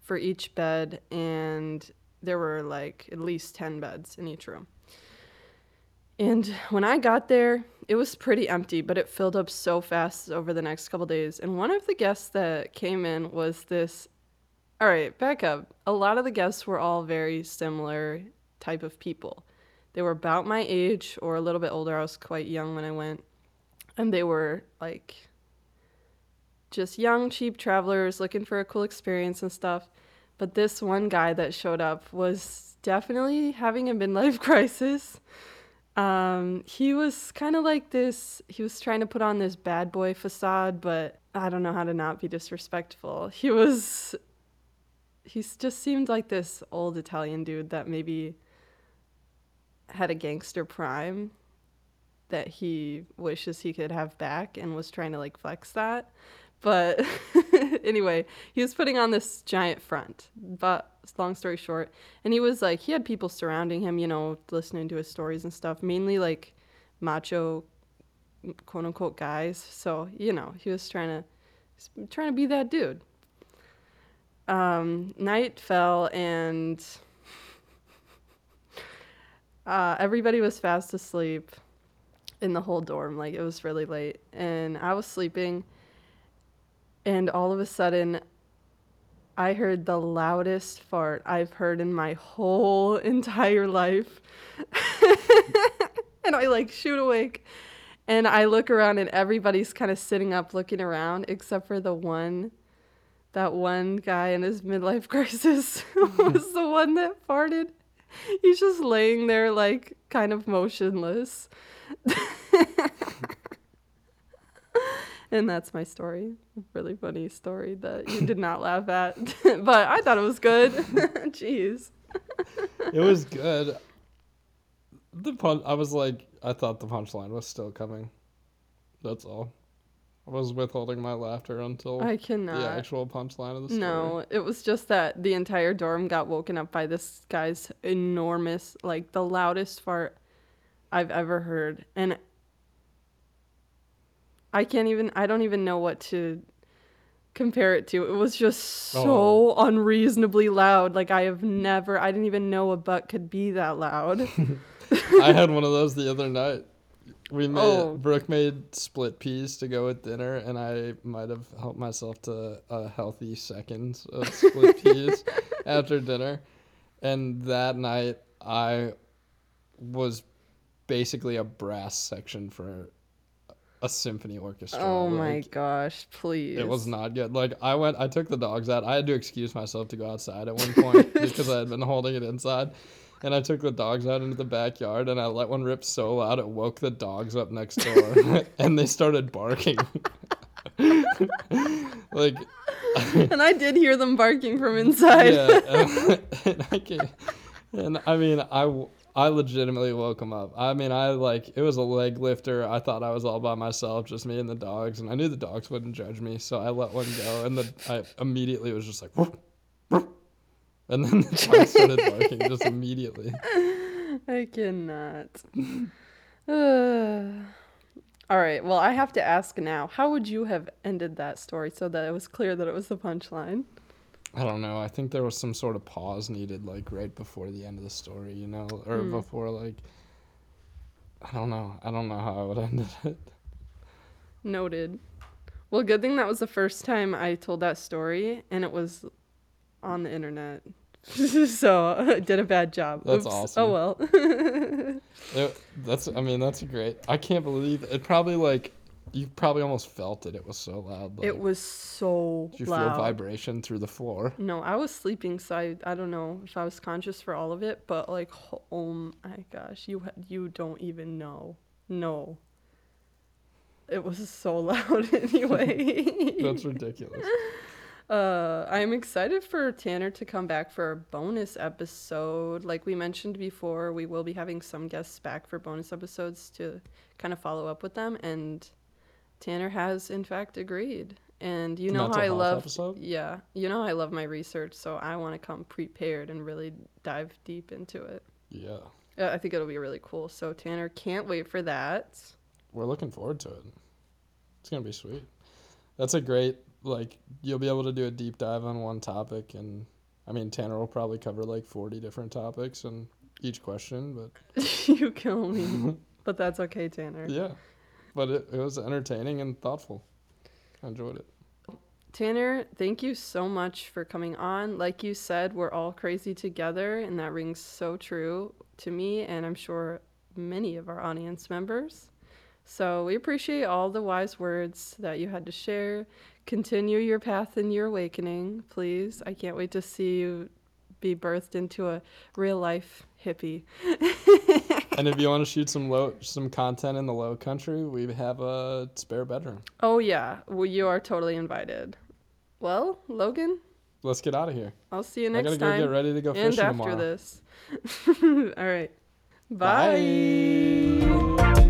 S1: for each bed, and there were like at least 10 beds in each room. And when I got there, it was pretty empty, but it filled up so fast over the next couple days. And one of the guests that came in was this. All right, back up. A lot of the guests were all very similar type of people. They were about my age or a little bit older. I was quite young when I went. And they were like just young, cheap travelers looking for a cool experience and stuff. But this one guy that showed up was definitely having a midlife <laughs> crisis. Um, he was kind of like this, he was trying to put on this bad boy facade, but I don't know how to not be disrespectful. He was, he just seemed like this old Italian dude that maybe had a gangster prime that he wishes he could have back and was trying to like flex that. But <laughs> anyway, he was putting on this giant front. But long story short, and he was like, he had people surrounding him, you know, listening to his stories and stuff, mainly like macho, quote unquote guys. So you know, he was trying to, trying to be that dude. Um, night fell and <laughs> uh, everybody was fast asleep in the whole dorm. Like it was really late, and I was sleeping and all of a sudden I heard the loudest fart I've heard in my whole <laughs> entire life. <laughs> and I like shoot awake and I look around and everybody's kind of sitting up looking around except for the one that one guy in his midlife <laughs> crisis was the one that farted. He's just laying there like kind of motionless. And that's my story. Really funny story that you did not laugh at, <laughs> but I thought it was good. <laughs> Jeez.
S3: It was good. The pun. I was like, I thought the punchline was still coming. That's all. I was withholding my laughter until
S1: I cannot.
S3: the actual punchline of the story.
S1: No, it was just that the entire dorm got woken up by this guy's enormous, like the loudest fart I've ever heard. And I can't even, I don't even know what to compare it to. It was just so
S3: Oh.
S1: unreasonably loud. Like I have never, I didn't even know a butt could be that loud. <laughs>
S3: I had one of those the other night. We made
S1: Oh.
S3: Brooke made split peas to go with dinner, and I might have helped myself to a healthy seconds of split <laughs> peas after dinner. And that night, I was basically a brass section for a symphony orchestra.
S1: oh my gosh, please.
S3: It was not good. Like I went, I took the dogs out. I had to excuse myself to go outside at one point <laughs> because I had been holding it inside. And I took the dogs out into the backyard and I let one rip so loud it woke the dogs up next door <laughs> <laughs> and they started barking. like
S1: and I did hear them barking from inside.
S3: yeah, and, and I can, and I mean I I legitimately woke him up. I mean I like it was a leg lifter. I thought I was all by myself, just me and the dogs, and I knew the dogs wouldn't judge me, so I let one go, and the I immediately was just like, <laughs> and then the dogs started barking just immediately. <laughs>
S1: I cannot. <sighs> All right. Well, I have to ask now. How would you have ended that story so that it was clear that it was the punchline?
S3: I don't know. I think there was some sort of pause needed, like right before the end of the story, you know, or
S1: Hmm.
S3: before like. I don't know. I don't know how I would <laughs> end it.
S1: Noted. Well, good thing that was the first time I told that story and it was on the internet. <laughs> so I <laughs> did a bad job.
S3: That's
S1: Oops.
S3: awesome.
S1: Oh well.
S3: It, that's I mean that's great. I can't believe it. Probably like You probably almost felt it. It was so loud. Like,
S1: It was so
S3: Did you
S1: loud.
S3: feel vibration through the floor?
S1: No, I was sleeping, so I, I don't know if I was conscious for all of it, but like, oh my gosh, you you don't even know. No. It was so <laughs> loud <laughs> anyway.
S3: That's ridiculous. <laughs>
S1: Uh, I'm excited for Tanner to come back for a bonus episode. Like we mentioned before, we will be having some guests back for bonus episodes to kind of follow up with them, and Tanner has in fact agreed. And you know how I love,
S3: episode?
S1: yeah, you know how I love my research, so I want to come prepared and really dive deep into it.
S3: Yeah.
S1: Uh, I think it'll be really cool. So Tanner can't wait for that.
S3: We're looking forward to it. It's gonna be sweet. That's a great like you'll be able to do a deep dive on one topic and I mean Tanner will probably cover like forty different topics and each question, but <laughs>
S1: you kill me, <laughs> but that's okay, Tanner.
S3: yeah. But it, it was entertaining and thoughtful. I enjoyed it.
S1: Tanner, thank you so much for coming on. Like you said, we're all crazy together, and that rings so true to me, and I'm sure many of our audience members. So we appreciate all the wise words that you had to share. Continue your path in your awakening, please. I can't wait to see you be birthed into a real life hippie.
S3: and if you want to shoot some low some content in the low country, we have a spare bedroom.
S1: Oh, yeah, well, you are totally invited. Well, Logan,
S3: Let's get out of here.
S1: I'll see you next time.
S3: I gotta go get ready to go
S1: and
S3: fishing
S1: after
S3: tomorrow.
S1: this. <laughs> All right. Bye.
S3: Bye.